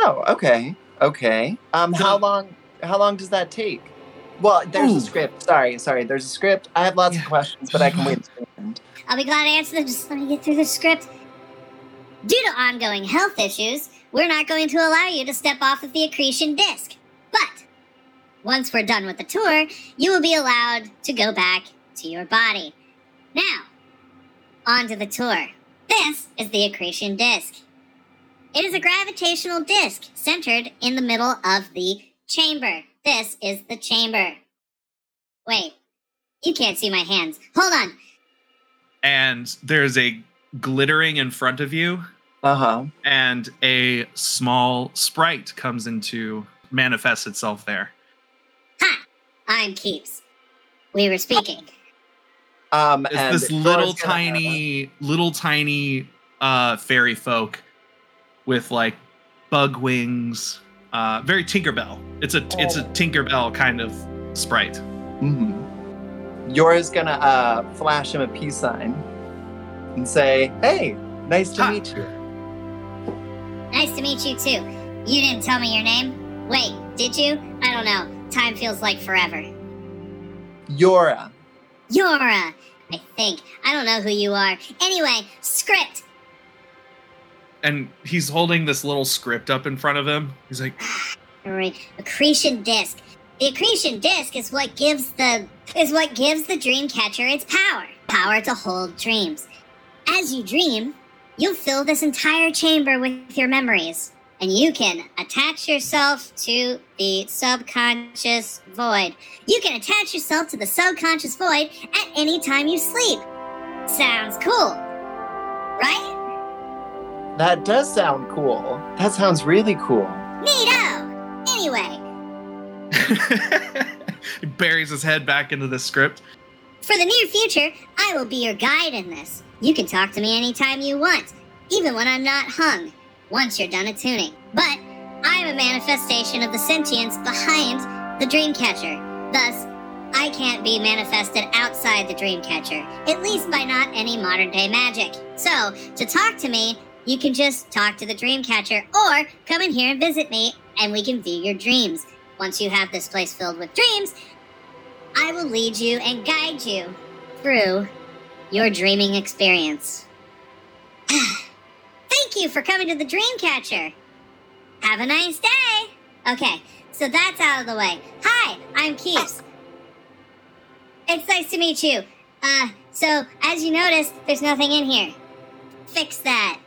Oh, okay, okay. Um, how long? How long does that take? Well, there's Ooh. a script. Sorry, sorry. There's a script. I have lots Yeah. of questions, but I can wait. to the end. I'll be glad to answer them. Just let me get through the script. Due to ongoing health issues, we're not going to allow you to step off of the accretion disc. But once we're done with the tour, you will be allowed to go back to your body. Now, on to the tour. This is the accretion disc. It is a gravitational disc centered in the middle of the chamber. This is the chamber. Wait, you can't see my hands. Hold on. And there's a glittering in front of you, Uh huh. and a small sprite comes into manifests itself there. Ha! I'm Keeps. We were speaking. Um, It's and this little gonna- tiny, little tiny uh, fairy folk with like bug wings. Uh, very Tinkerbell. It's a it's a Tinkerbell kind of sprite. Mhm. Yora's gonna uh, flash him a peace sign and say, "Hey, nice to Ha. meet you." Nice to meet you too. You didn't tell me your name? Wait, did you? I don't know. Time feels like forever. Yora. Yora, I think. I don't know who you are. Anyway, script. And he's holding this little script up in front of him. He's like, ah, Re- accretion disc. The accretion disc is what gives the is what gives the dream catcher its power. Power to hold dreams. As you dream, you'll fill this entire chamber with your memories. And you can attach yourself to the subconscious void. You can attach yourself to the subconscious void at any time you sleep. Sounds cool. Right? That does sound cool. That sounds really cool. Neato! Anyway, he buries his head back into the script. For the near future, I will be your guide in this. You can talk to me anytime you want, even when I'm not hung, once you're done attuning. But I'm a manifestation of the sentience behind the Dreamcatcher. Thus, I can't be manifested outside the Dreamcatcher, at least by not any modern day magic. So, to talk to me, you can just talk to the Dreamcatcher or come in here and visit me and we can view your dreams. Once you have this place filled with dreams, I will lead you and guide you through your dreaming experience. Thank you for coming to the Dreamcatcher. Have a nice day. Okay, so that's out of the way. Hi, I'm Keeps. It's nice to meet you. Uh, so as you notice, there's nothing in here. Fix that.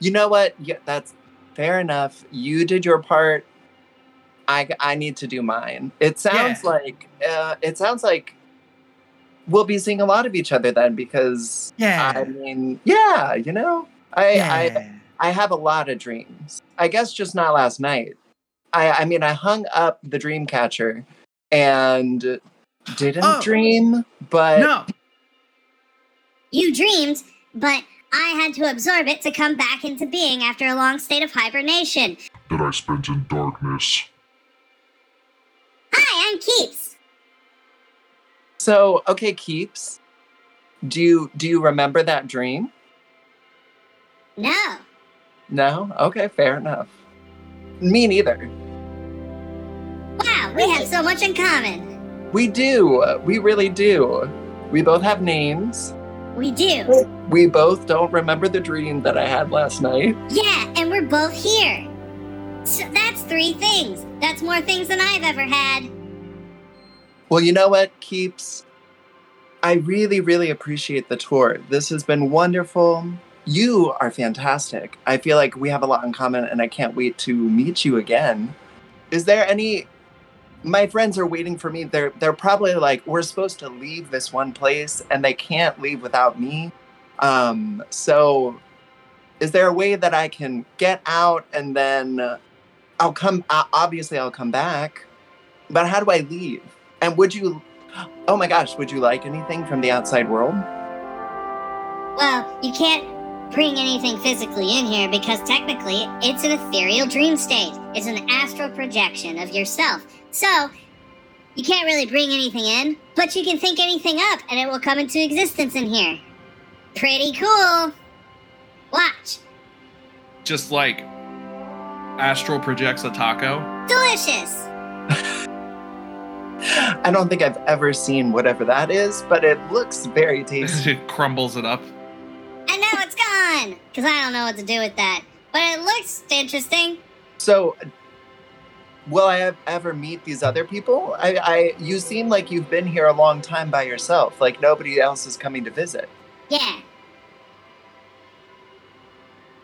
You know what? Yeah, that's fair enough. You did your part. I I need to do mine. It sounds Yeah. like uh, it sounds like we'll be seeing a lot of each other then because yeah. I mean, yeah, you know, I I I have a lot of dreams. I guess just not last night. I I mean, I hung up the dream catcher and didn't Oh. dream, but no. You dreamed, but I had to absorb it to come back into being after a long state of hibernation. that I spent in darkness. Hi, I'm Keeps. so okay, keeps. Do you do you remember that dream? No. No? Okay, fair enough. Me neither. Wow, we have so much in common. We do. We really do. We both have names. We do. We both don't remember the dream that I had last night. Yeah, and we're both here. So that's three things. That's more things than I've ever had. Well, you know what, Keeps? I really, really appreciate the tour. This has been wonderful. You are fantastic. I feel like we have a lot in common, and I can't wait to meet you again. Is there any? My friends are waiting for me. They're they're probably like, we're supposed to leave this one place, and they can't leave without me. Um, so, is there a way that I can get out and then uh, I'll come? Obviously, I'll come back. But how do I leave? And would you? Oh my gosh, would you like anything from the outside world? Well, you can't bring anything physically in here because technically it's an ethereal dream state. It's an astral projection of yourself. So, you can't really bring anything in, but you can think anything up and it will come into existence in here. Pretty cool. Watch. Just like astral projects a taco. Delicious. I don't think I've ever seen whatever that is, but it looks very tasty. it crumbles it up. And now it's gone. because I don't know what to do with that. But it looks interesting. So, will I ev- ever meet these other people? I, I, you seem like you've been here a long time by yourself. Like nobody else is coming to visit. Yeah.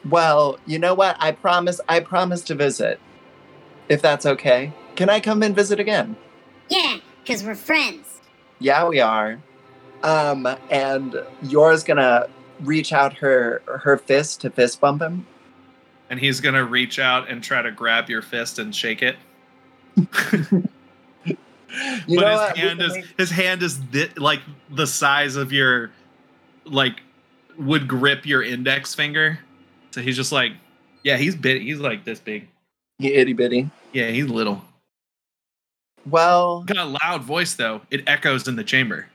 Well, you know what? I promise. I promise to visit. If that's okay. Can I come and visit again? Yeah, because we're friends. Yeah, we are. Um, and Yora's gonna reach out her her fist to fist bump him. And he's gonna reach out and try to grab your fist and shake it. But his what? Hand is make- his hand is thi- like the size of your like would grip your index finger. So he's just like, yeah, he's big. He's like this big. you itty bitty. Yeah, he's little. Well, Got a loud voice though. It echoes in the chamber.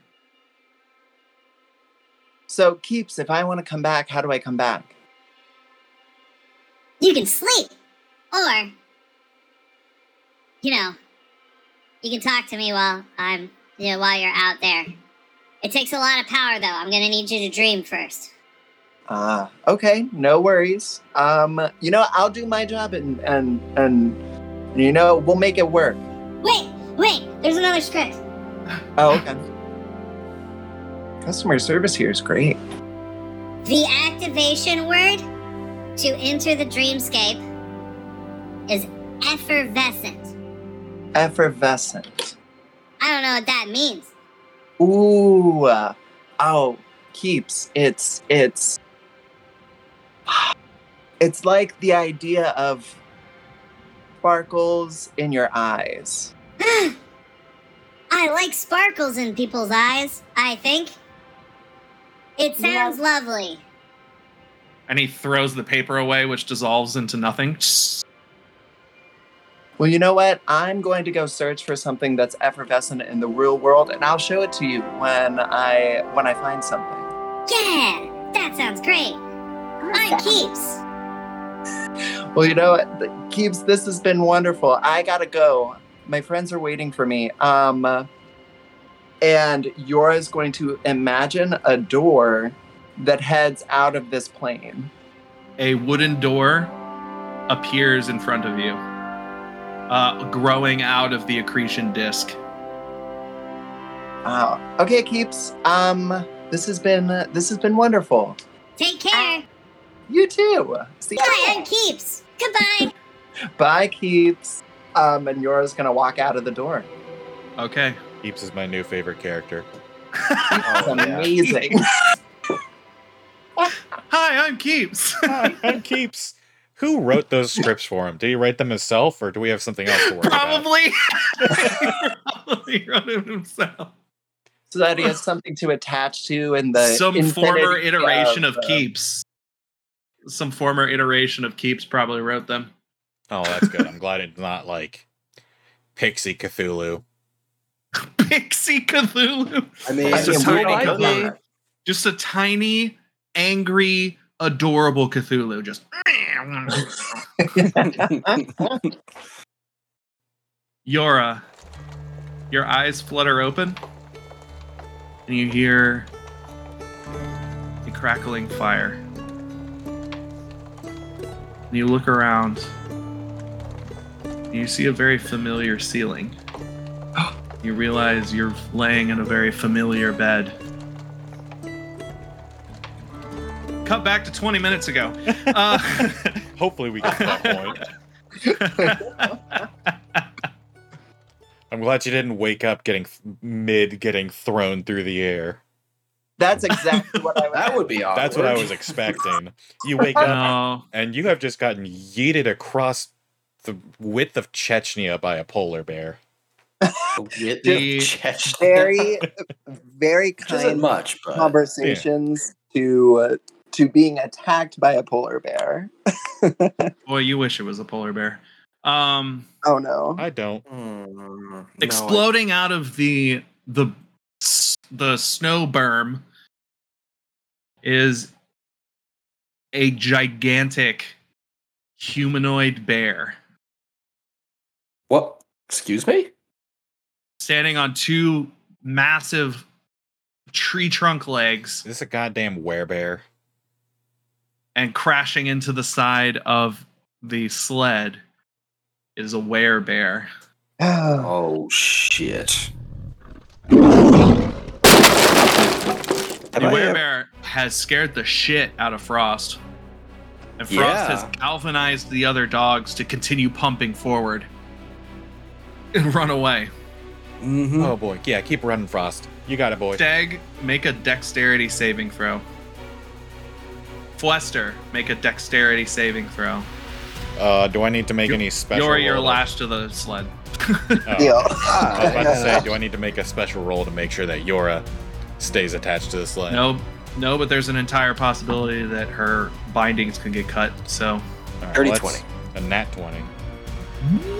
So keeps. If I want to come back, how do I come back? You can sleep. Or, you know, you can talk to me while I'm, you know, while you're out there. It takes a lot of power, though. I'm gonna need you to dream first. Ah, okay, no worries. Um, you know, I'll do my job and and and you know we'll make it work. Wait, wait, there's another script. Oh, okay. Customer service here is great. The activation word to enter the dreamscape is effervescent. Effervescent. I don't know what that means. Ooh. uh, oh, keeps. It's it's it's like the idea of sparkles in your eyes. I like sparkles in people's eyes, I think. It sounds lovely. And he throws the paper away, which dissolves into nothing. Well, you know what? I'm going to go search for something that's effervescent in the real world, and I'll show it to you when I when I find something. Yeah, that sounds great. I'm Keeps. Well, you know what? Keeps, this has been wonderful. I gotta go. My friends are waiting for me. Um, and Yora is going to imagine a door that heads out of this plane. A wooden door appears in front of you, uh, growing out of the accretion disc. Wow. Okay, Keeps. Um, this has been this has been wonderful. Take care. You too. See Hi, you. I'm Keeps. Goodbye. Bye, Keeps. Um, and Yora's gonna walk out of the door. Okay. Keeps is my new favorite character. It's amazing. Hi, I'm Keeps. Hi, I'm Keeps. Who wrote those scripts for him? Did he write them himself, or do we have something else to worry about? Probably. Probably wrote it himself. so that he has something to attach to in the Some former infinity iteration of, uh, Keeps. Some former iteration of Keeps probably wrote them. Oh, that's good. I'm glad it's not like Pixie Cthulhu. Pixie Cthulhu. I mean, It's a tiny we like Cthulhu. Just a tiny, angry, adorable Cthulhu. Just. Yora, your eyes flutter open, and you hear a crackling fire. And you look around, and you see a very familiar ceiling. You realize you're laying in a very familiar bed. Cut back to 20 minutes ago. Uh, Hopefully, we get to that point. I'm glad you didn't wake up getting mid getting thrown through the air. That's exactly what I that would be awkward. That's what I was expecting. You wake up no. and you have just gotten yeeted across the width of Chechnya by a polar bear. With The- chest. very, very Which isn't kind much, but conversations to uh, to being attacked by a polar bear. Boy, you wish it was a polar bear. Um, Oh no! I don't. Mm, no, exploding out of the the s- the snow berm is a gigantic humanoid bear What? Excuse me? Standing on two massive tree trunk legs This Is this a goddamn werebear? and crashing into the side of the sled is a werebear. Oh shit. Have the I ever- werebear has scared the shit out of Frost. And Frost has galvanized the other dogs to continue pumping forward and run away. Mhm. Oh boy, yeah, keep running, Frost. You got it, boy. Stag, make a dexterity saving throw. Fwester, make a dexterity saving throw. Uh, do I need to make any special? You're your roll? lashed to the sled. Oh. Yeah. I was about to say, do I need to make a special roll to make sure that Yora stays attached to the sled? No, no, but there's an entire possibility that her bindings can get cut. So, All right, Dirty let's- 20. A nat 20.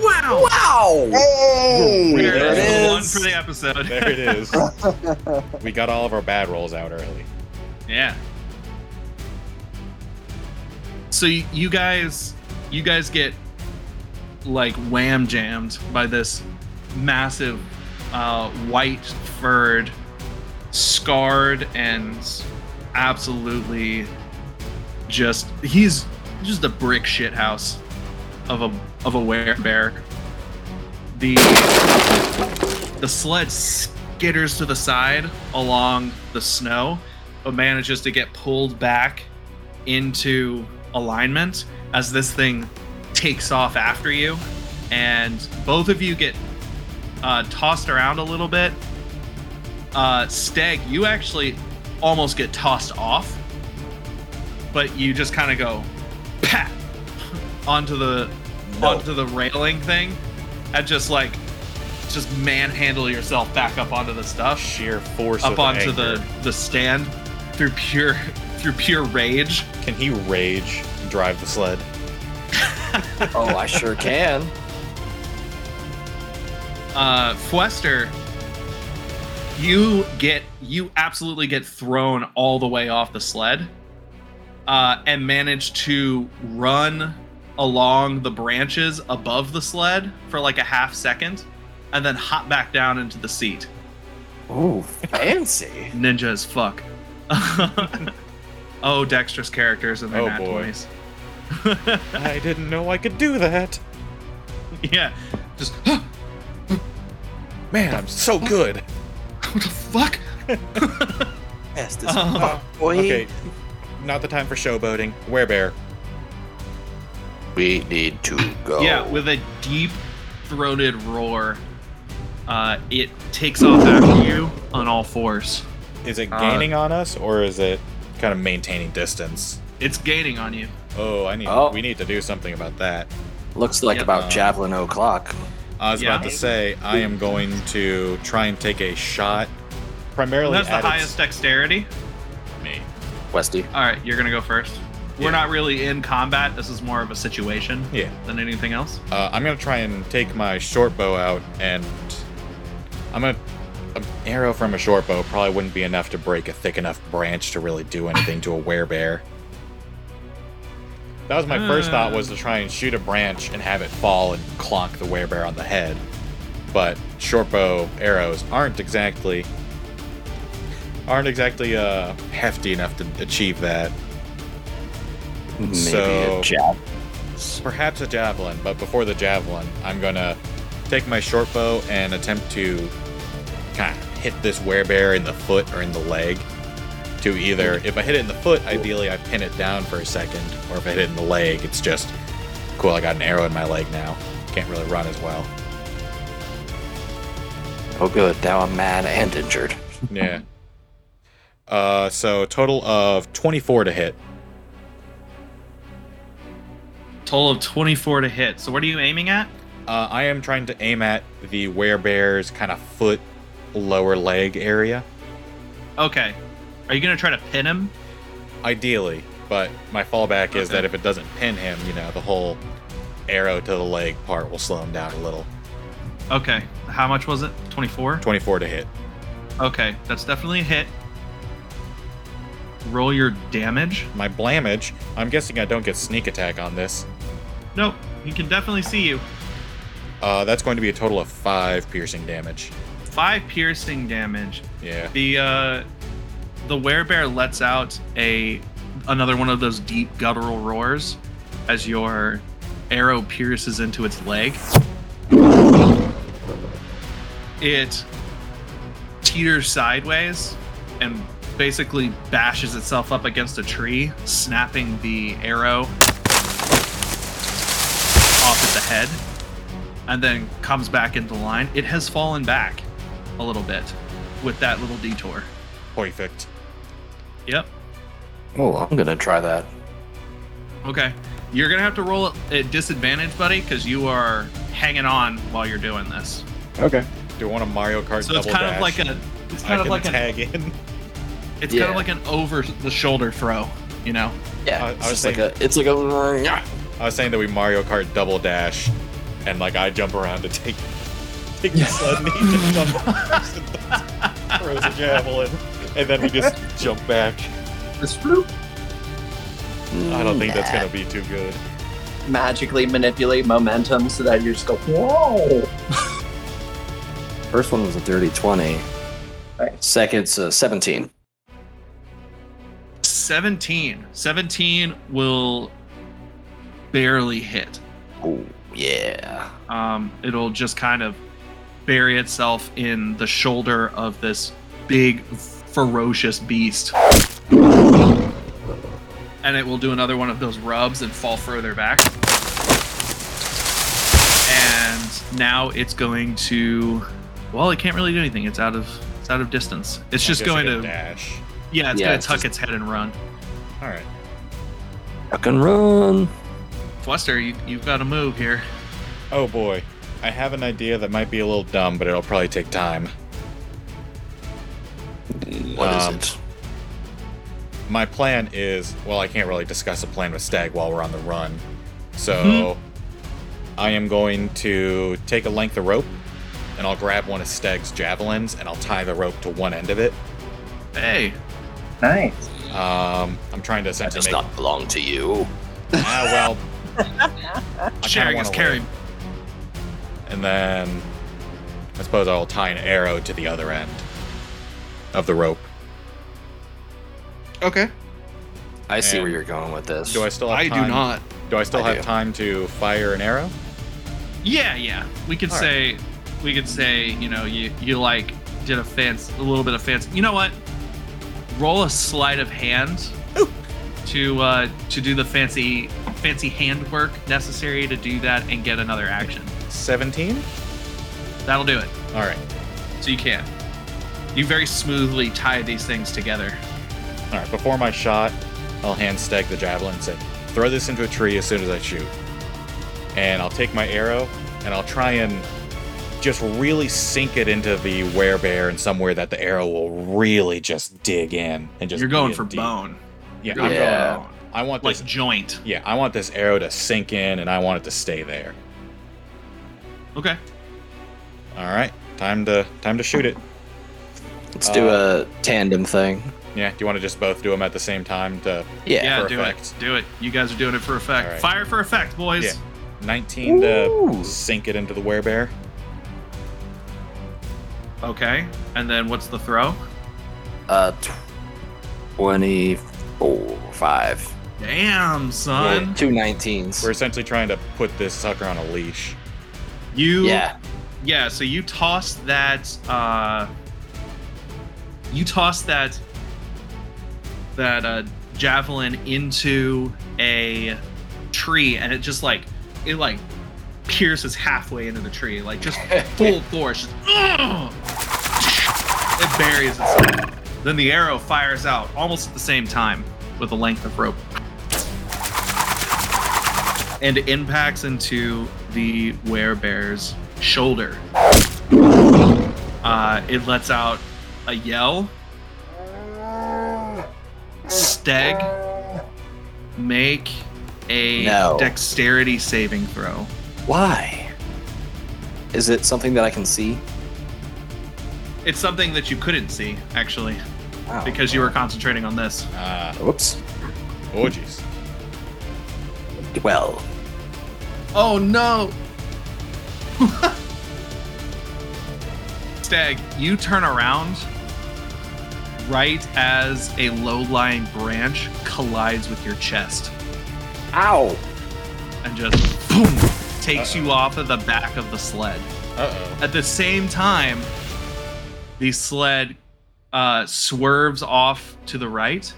Wow, Wow! Hey! There There is it one for the episode. There it is. we got all of our bad rolls out early. Yeah. So you guys, you guys get like wham jammed by this massive, uh, white furred, scarred, and absolutely just he's just a brick shit house of a of a werebear. The the sled skitters to the side along the snow, but manages to get pulled back into alignment as this thing takes off after you. And both of you get uh, tossed around a little bit. Uh, Steg, you actually almost get tossed off, but you just kind of go pat onto the No. onto the railing thing and just like just manhandle yourself back up onto the stuff Sheer force up of onto anger. the the stand through pure through pure rage Can he rage and drive the sled? Oh, I sure can. uh Fwester you get you absolutely get thrown all the way off the sled uh and manage to run along the branches above the sled for like a half second and then hop back down into the seat Ooh, fancy. ninja as fuck oh dexterous characters and their Oh, nat boy. 20s I didn't know I could do that. yeah just Man, I'm so good. what the fuck Fast as Oh. fuck, boy. Okay, not the time for showboating. Werebear. We need to go. Yeah, with a deep throated roar, uh, it takes off after you on all fours. Is it Uh, gaining on us or is it kind of maintaining distance? It's gaining on you. Oh, I need. Oh. We need to do something about that. Looks like Yep. about Uh, javelin o'clock. I was Yeah. about to say I am going to try and take a shot, Who primarily has the at its- highest dexterity? me. Westy. All right, you're gonna go first. We're Yeah. not really in combat. This is more of a situation Yeah. than anything else. Uh, I'm gonna try and take my short bow out, and I'm gonna. An arrow from a short bow probably wouldn't be enough to break a thick enough branch to really do anything to a werebear. That was my first thought was to try and shoot a branch and have it fall and clonk the werebear on the head. But short bow arrows aren't exactly aren't exactly uh, hefty enough to achieve that. Maybe So- a jab. Perhaps a javelin, but before the javelin, I'm gonna take my short bow and attempt to kind of hit this werebear in the foot or in the leg. To either, if I hit it in the foot, ideally I pin it down for a second, or if I hit it in the leg, it's just cool. I got an arrow in my leg now. Can't really run as well. Oh, good. Now I'm mad and injured. Yeah. Uh, so total of 24 to hit. Total of 24 to hit. So what are you aiming at? Uh, I am trying to aim at the werebear's kind of foot, lower leg area. Okay. Are you gonna try to pin him? Ideally, but my fallback is that if it doesn't pin him, you know, the whole arrow to the leg part will slow him down a little. Okay. How much was it? 24? 24 to hit. Okay, that's definitely a hit. Roll your damage. My blamage, I'm guessing I don't get sneak attack on this. Nope, he can definitely see you. Uh, that's going to be a total of five piercing damage. Five piercing damage. Yeah. The uh, the werebear lets out a another one of those deep guttural roars as your arrow pierces into its leg. It teeters sideways and basically bashes itself up against a tree, snapping the arrow the head, and then comes back into line. It has fallen back a little bit with that little detour. Perfect. Yep. Oh, I'm gonna try that. Okay. You're gonna have to roll at disadvantage, buddy, because you are hanging on while you're doing this. Okay. Do you want a Mario Kart So double it's kind dash? of like a, it's I kind of can like an, tag in. it's kind of like an over the shoulder throw. You know. Yeah, I- I it's was just like a. It's like a. Yeah. I was saying that we Mario Kart double dash, and like I jump around to take take the sled, and he just jumps first and throws a javelin, and then we just jump back. Just floop, I don't think that's mm, gonna be too good. magically manipulate momentum so that you just go, whoa. First one was a dirty 20. Right. Second's a 17. 17. 17 will barely hit. Oh, yeah. Um, it'll just kind of bury itself in the shoulder of this big, ferocious beast. And it will do another one of those rubs and fall further back. And now it's going to. Well, it can't really do anything. It's out of it's out of distance. It's I just going to dash. yeah. It's Yeah, going it's to tuck just- its head and run. All right. Duck and run. Fwester, you, you've got to move here. Oh boy, I have an idea that might be a little dumb, but it'll probably take time. What is Um, it? My plan is well, I can't really discuss a plan with Stag while we're on the run, so Mhm. I am going to take a length of rope, and I'll grab one of Stag's javelins, and I'll tie the rope to one end of it. Hey, Nice. Um, I'm trying to That essentially does make. not belong to you. Ah, well. I kinda sharing is caring. And then I suppose I'll tie an arrow to the other end of the rope. Okay. I see And where you're going with this. Do I still have I time? do not. Do I still I have do. time to fire an arrow? Yeah, yeah. We could All say, we could say, you know, you you like did a fancy, a little bit of fancy. You know what? Roll a sleight of hand to uh to do the fancy fancy handwork necessary to do that and get another action. 17? That'll do it. All right. So you can. You very smoothly tie these things together. All right. Before my shot, I'll hand Stag the javelin and say, throw this into a tree as soon as I shoot. And I'll take my arrow and I'll try and just really sink it into the werebear in somewhere that the arrow will really just dig in and just You're going for deep. bone. Yeah, I'm going Yeah. For bone. I want Like this. joint. Yeah, I want this arrow to sink in, and I want it to stay there. Okay. All right, time to time to shoot it. Let's do Uh, a tandem thing. Yeah, do you want to just both do them at the same time to Yeah. Yeah, do effect. it. Do it. You guys are doing it for effect. All right. Fire for effect, boys. Yeah. 19 to sink it into the werebear? Okay. And then what's the throw? Uh, 24, 5. Damn, son. Two 19s. We're essentially trying to put this sucker on a leash. You yeah. Yeah, so you toss that uh you toss that that uh javelin into a tree and it just like it like pierces halfway into the tree, like just full force. Just, Ugh! it buries itself. Then the arrow fires out almost at the same time with a length of rope. And it impacts into the werebear's shoulder. Uh, it lets out a yell. Steg, make a No. dexterity saving throw. Why? Is it something that I can see? It's something that you couldn't see, actually, Wow. because you were concentrating on this. Ah, Whoops. oh jeez. Well, Oh no! Stag, you turn around right as a low-lying branch collides with your chest Ow! and just boom takes you off of the back of the sled. Uh oh. At the same time, the sled uh, swerves off to the right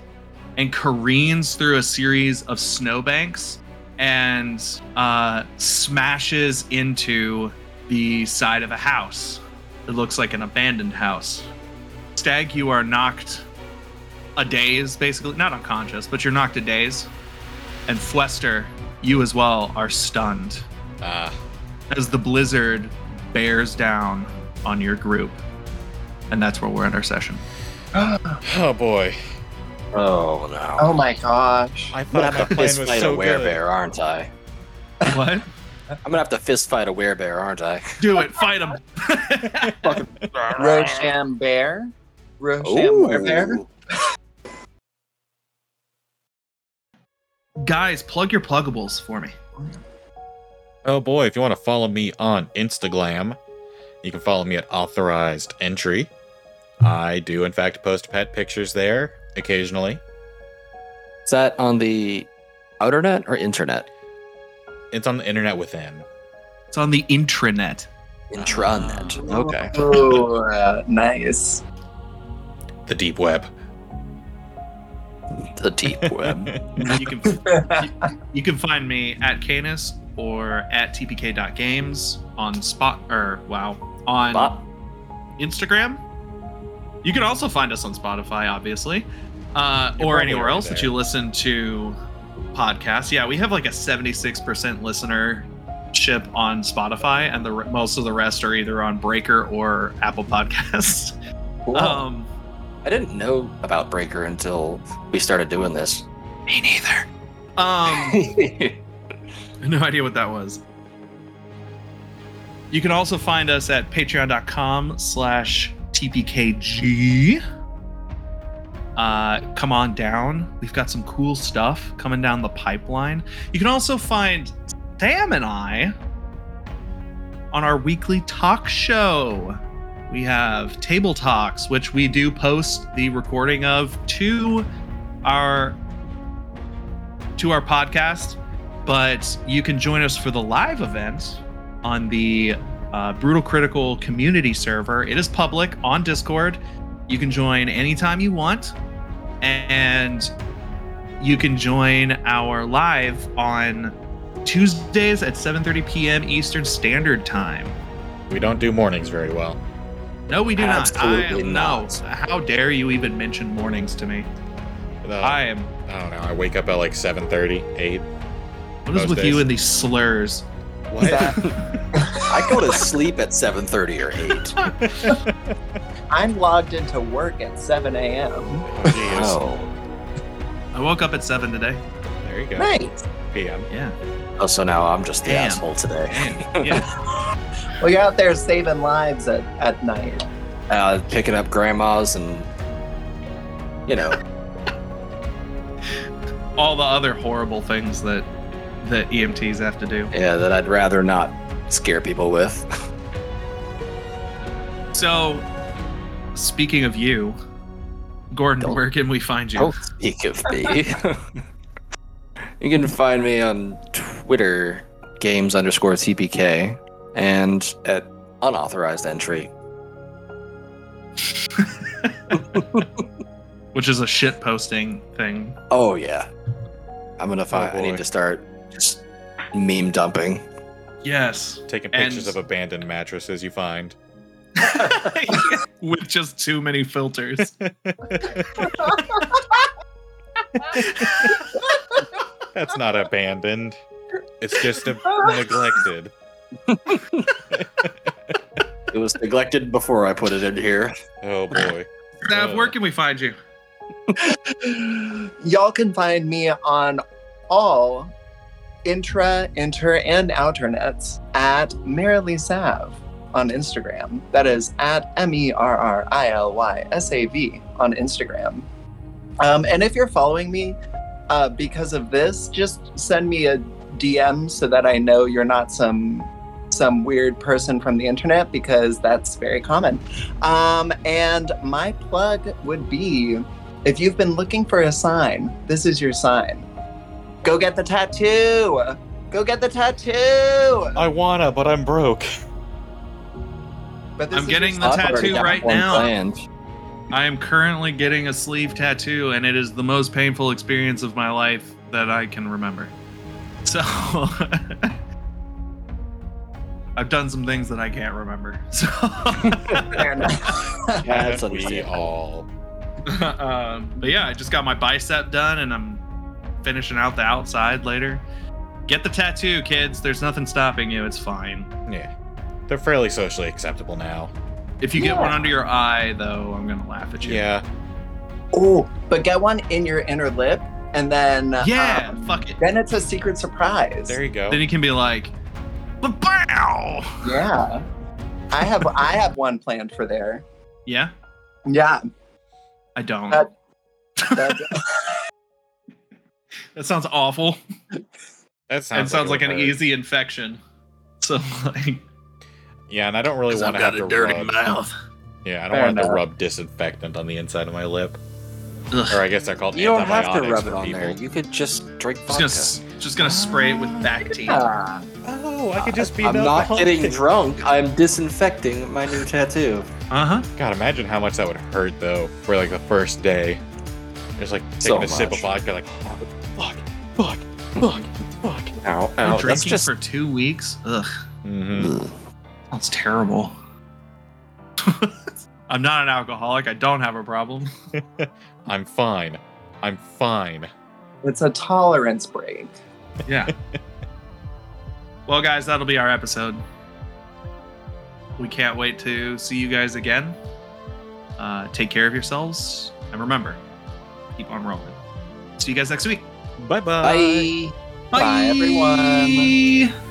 and careens through a series of snowbanks and uh, smashes into the side of a house. It looks like an abandoned house. Stag, you are knocked a daze, basically. Not unconscious, but you're knocked a daze. And Fwester, you as well are stunned Ah. as the blizzard bears down on your group. And that's where we're at our session. oh boy. Oh no! oh my gosh. I I'm gonna thought have that to plan fist was fight so a good. werebear, aren't I? What? I'm gonna have to fist fight a werebear, aren't I? Do it. Fight him. Rosham Bear? Rosham Bear? Guys, plug your pluggables for me. Oh boy, if you want to follow me on Instagram, you can follow me at authorized entry. I do, in fact, post pet pictures there occasionally. Is that on the outernet or internet? It's on the internet within. It's on the intranet. Intranet. Okay. Oh, uh, nice. The deep web. The deep web. You can you, you can find me at Canis or at tpk.games on spot or wow on Spot. Instagram. You can also find us on Spotify, obviously, uh, or anywhere already else that you listen to podcasts. Yeah, we have like a 76% listenership on Spotify, and the most of the rest are either on Breaker or Apple Podcasts. Cool. Um, I didn't know about Breaker until we started doing this. me neither. Um, no idea what that was. You can also find us at patreon.com slash tpkg. Uh, come on down. We've got some cool stuff coming down the pipeline. You can also find Sam and I on our weekly talk show. We have Table Talks, which we do post the recording of to our to our podcast, but you can join us for the live event on the uh, Brutal Critical community server. It is public on Discord. You can join anytime you want, and you can join our live on Tuesdays at 7:30 p.m. Eastern Standard Time. We don't do mornings very well. No, we do Absolutely not. I, not. No. How dare you even mention mornings to me? Uh, I am. I don't know. I wake up at like 7:30, 8. What is with days. you and these slurs? What? I go to sleep at 7:30 or 8. I'm logged into work at 7 a.m. oh. Oh. I woke up at seven today. There you go. Nice. PM. Yeah. Oh, so now I'm just the Damn. asshole today. Yeah. Well, you're out there saving lives at, at night. uh, picking up grandmas and, you know, All the other horrible things that that EMTs have to do. yeah, that I'd rather not scare people with. So, speaking of you, Gordon, Don't- where can we find you? Don't speak of me. you can find me on Twitter, games underscore TPK, and at unauthorized entry. Which is a shit posting thing. Oh yeah, I'm gonna find. Oh, I need to start just meme dumping. Yes. Taking And- pictures of abandoned mattresses you find. With just too many filters. That's not abandoned. It's just a neglected. It was neglected before I put it in here. Oh boy. Nav, where oh. can we find you? Y'all can find me on all intra, inter, and outernets at Merrily Sav on Instagram. That is at M E R R I L Y S A V on Instagram. Um, and if you're following me uh, because of this, just send me a DM so that I know you're not some some weird person from the internet because that's very common. Um, and my plug would be if you've been looking for a sign, this is your sign. Go get the tattoo. Go get the tattoo. I wanna, but I'm broke. But this I'm is getting the sign. I've already tattoo right now. planned. I am currently getting a sleeve tattoo, and it is the most painful experience of my life that I can remember. So, I've done some things that I can't remember. So, Yeah, that's Haven't we all. um, but yeah, I just got my bicep done, and I'm finishing out the outside later. Get the tattoo, kids. There's nothing stopping you. It's fine. Yeah. They're fairly socially acceptable now. If you get one under your eye, though, I'm gonna laugh at you. Yeah. oh, but get one in your inner lip, and then Yeah, um, fuck it. Then it's a secret surprise. There you go. Then you can be like, "Bow." Yeah. I have I have one planned for there. Yeah, Yeah. I don't. That- that- that sounds awful. That It sounds, sounds like, it an easy infection. So like, Yeah, and I don't really want to have to rub. mouth. Yeah, I don't Fair want to rub disinfectant on the inside of my lip. Or I guess they're called You don't have to antibiotics rub it for on people. there. You could just drink Just vodka. gonna, just gonna spray it with Bactine. yeah. Oh, I could just be I'm an not alcoholic. getting drunk. I'm disinfecting my new tattoo. Uh huh. God, imagine how much that would hurt though for like the first day. Just like taking So a sip of much. vodka, like fuck, fuck, fuck, fuck. Ow, Been ow. That's drinking just. for two weeks. Ugh, Mm-hmm. Ugh. sounds terrible. I'm not an alcoholic. I don't have a problem. I'm fine. I'm fine. It's a tolerance break. Yeah. well, guys, that'll be our episode. We can't wait to see you guys again. Uh, take care of yourselves, and remember, keep on rolling. See you guys next week. Bye bye. Bye. Bye, everyone. Bye.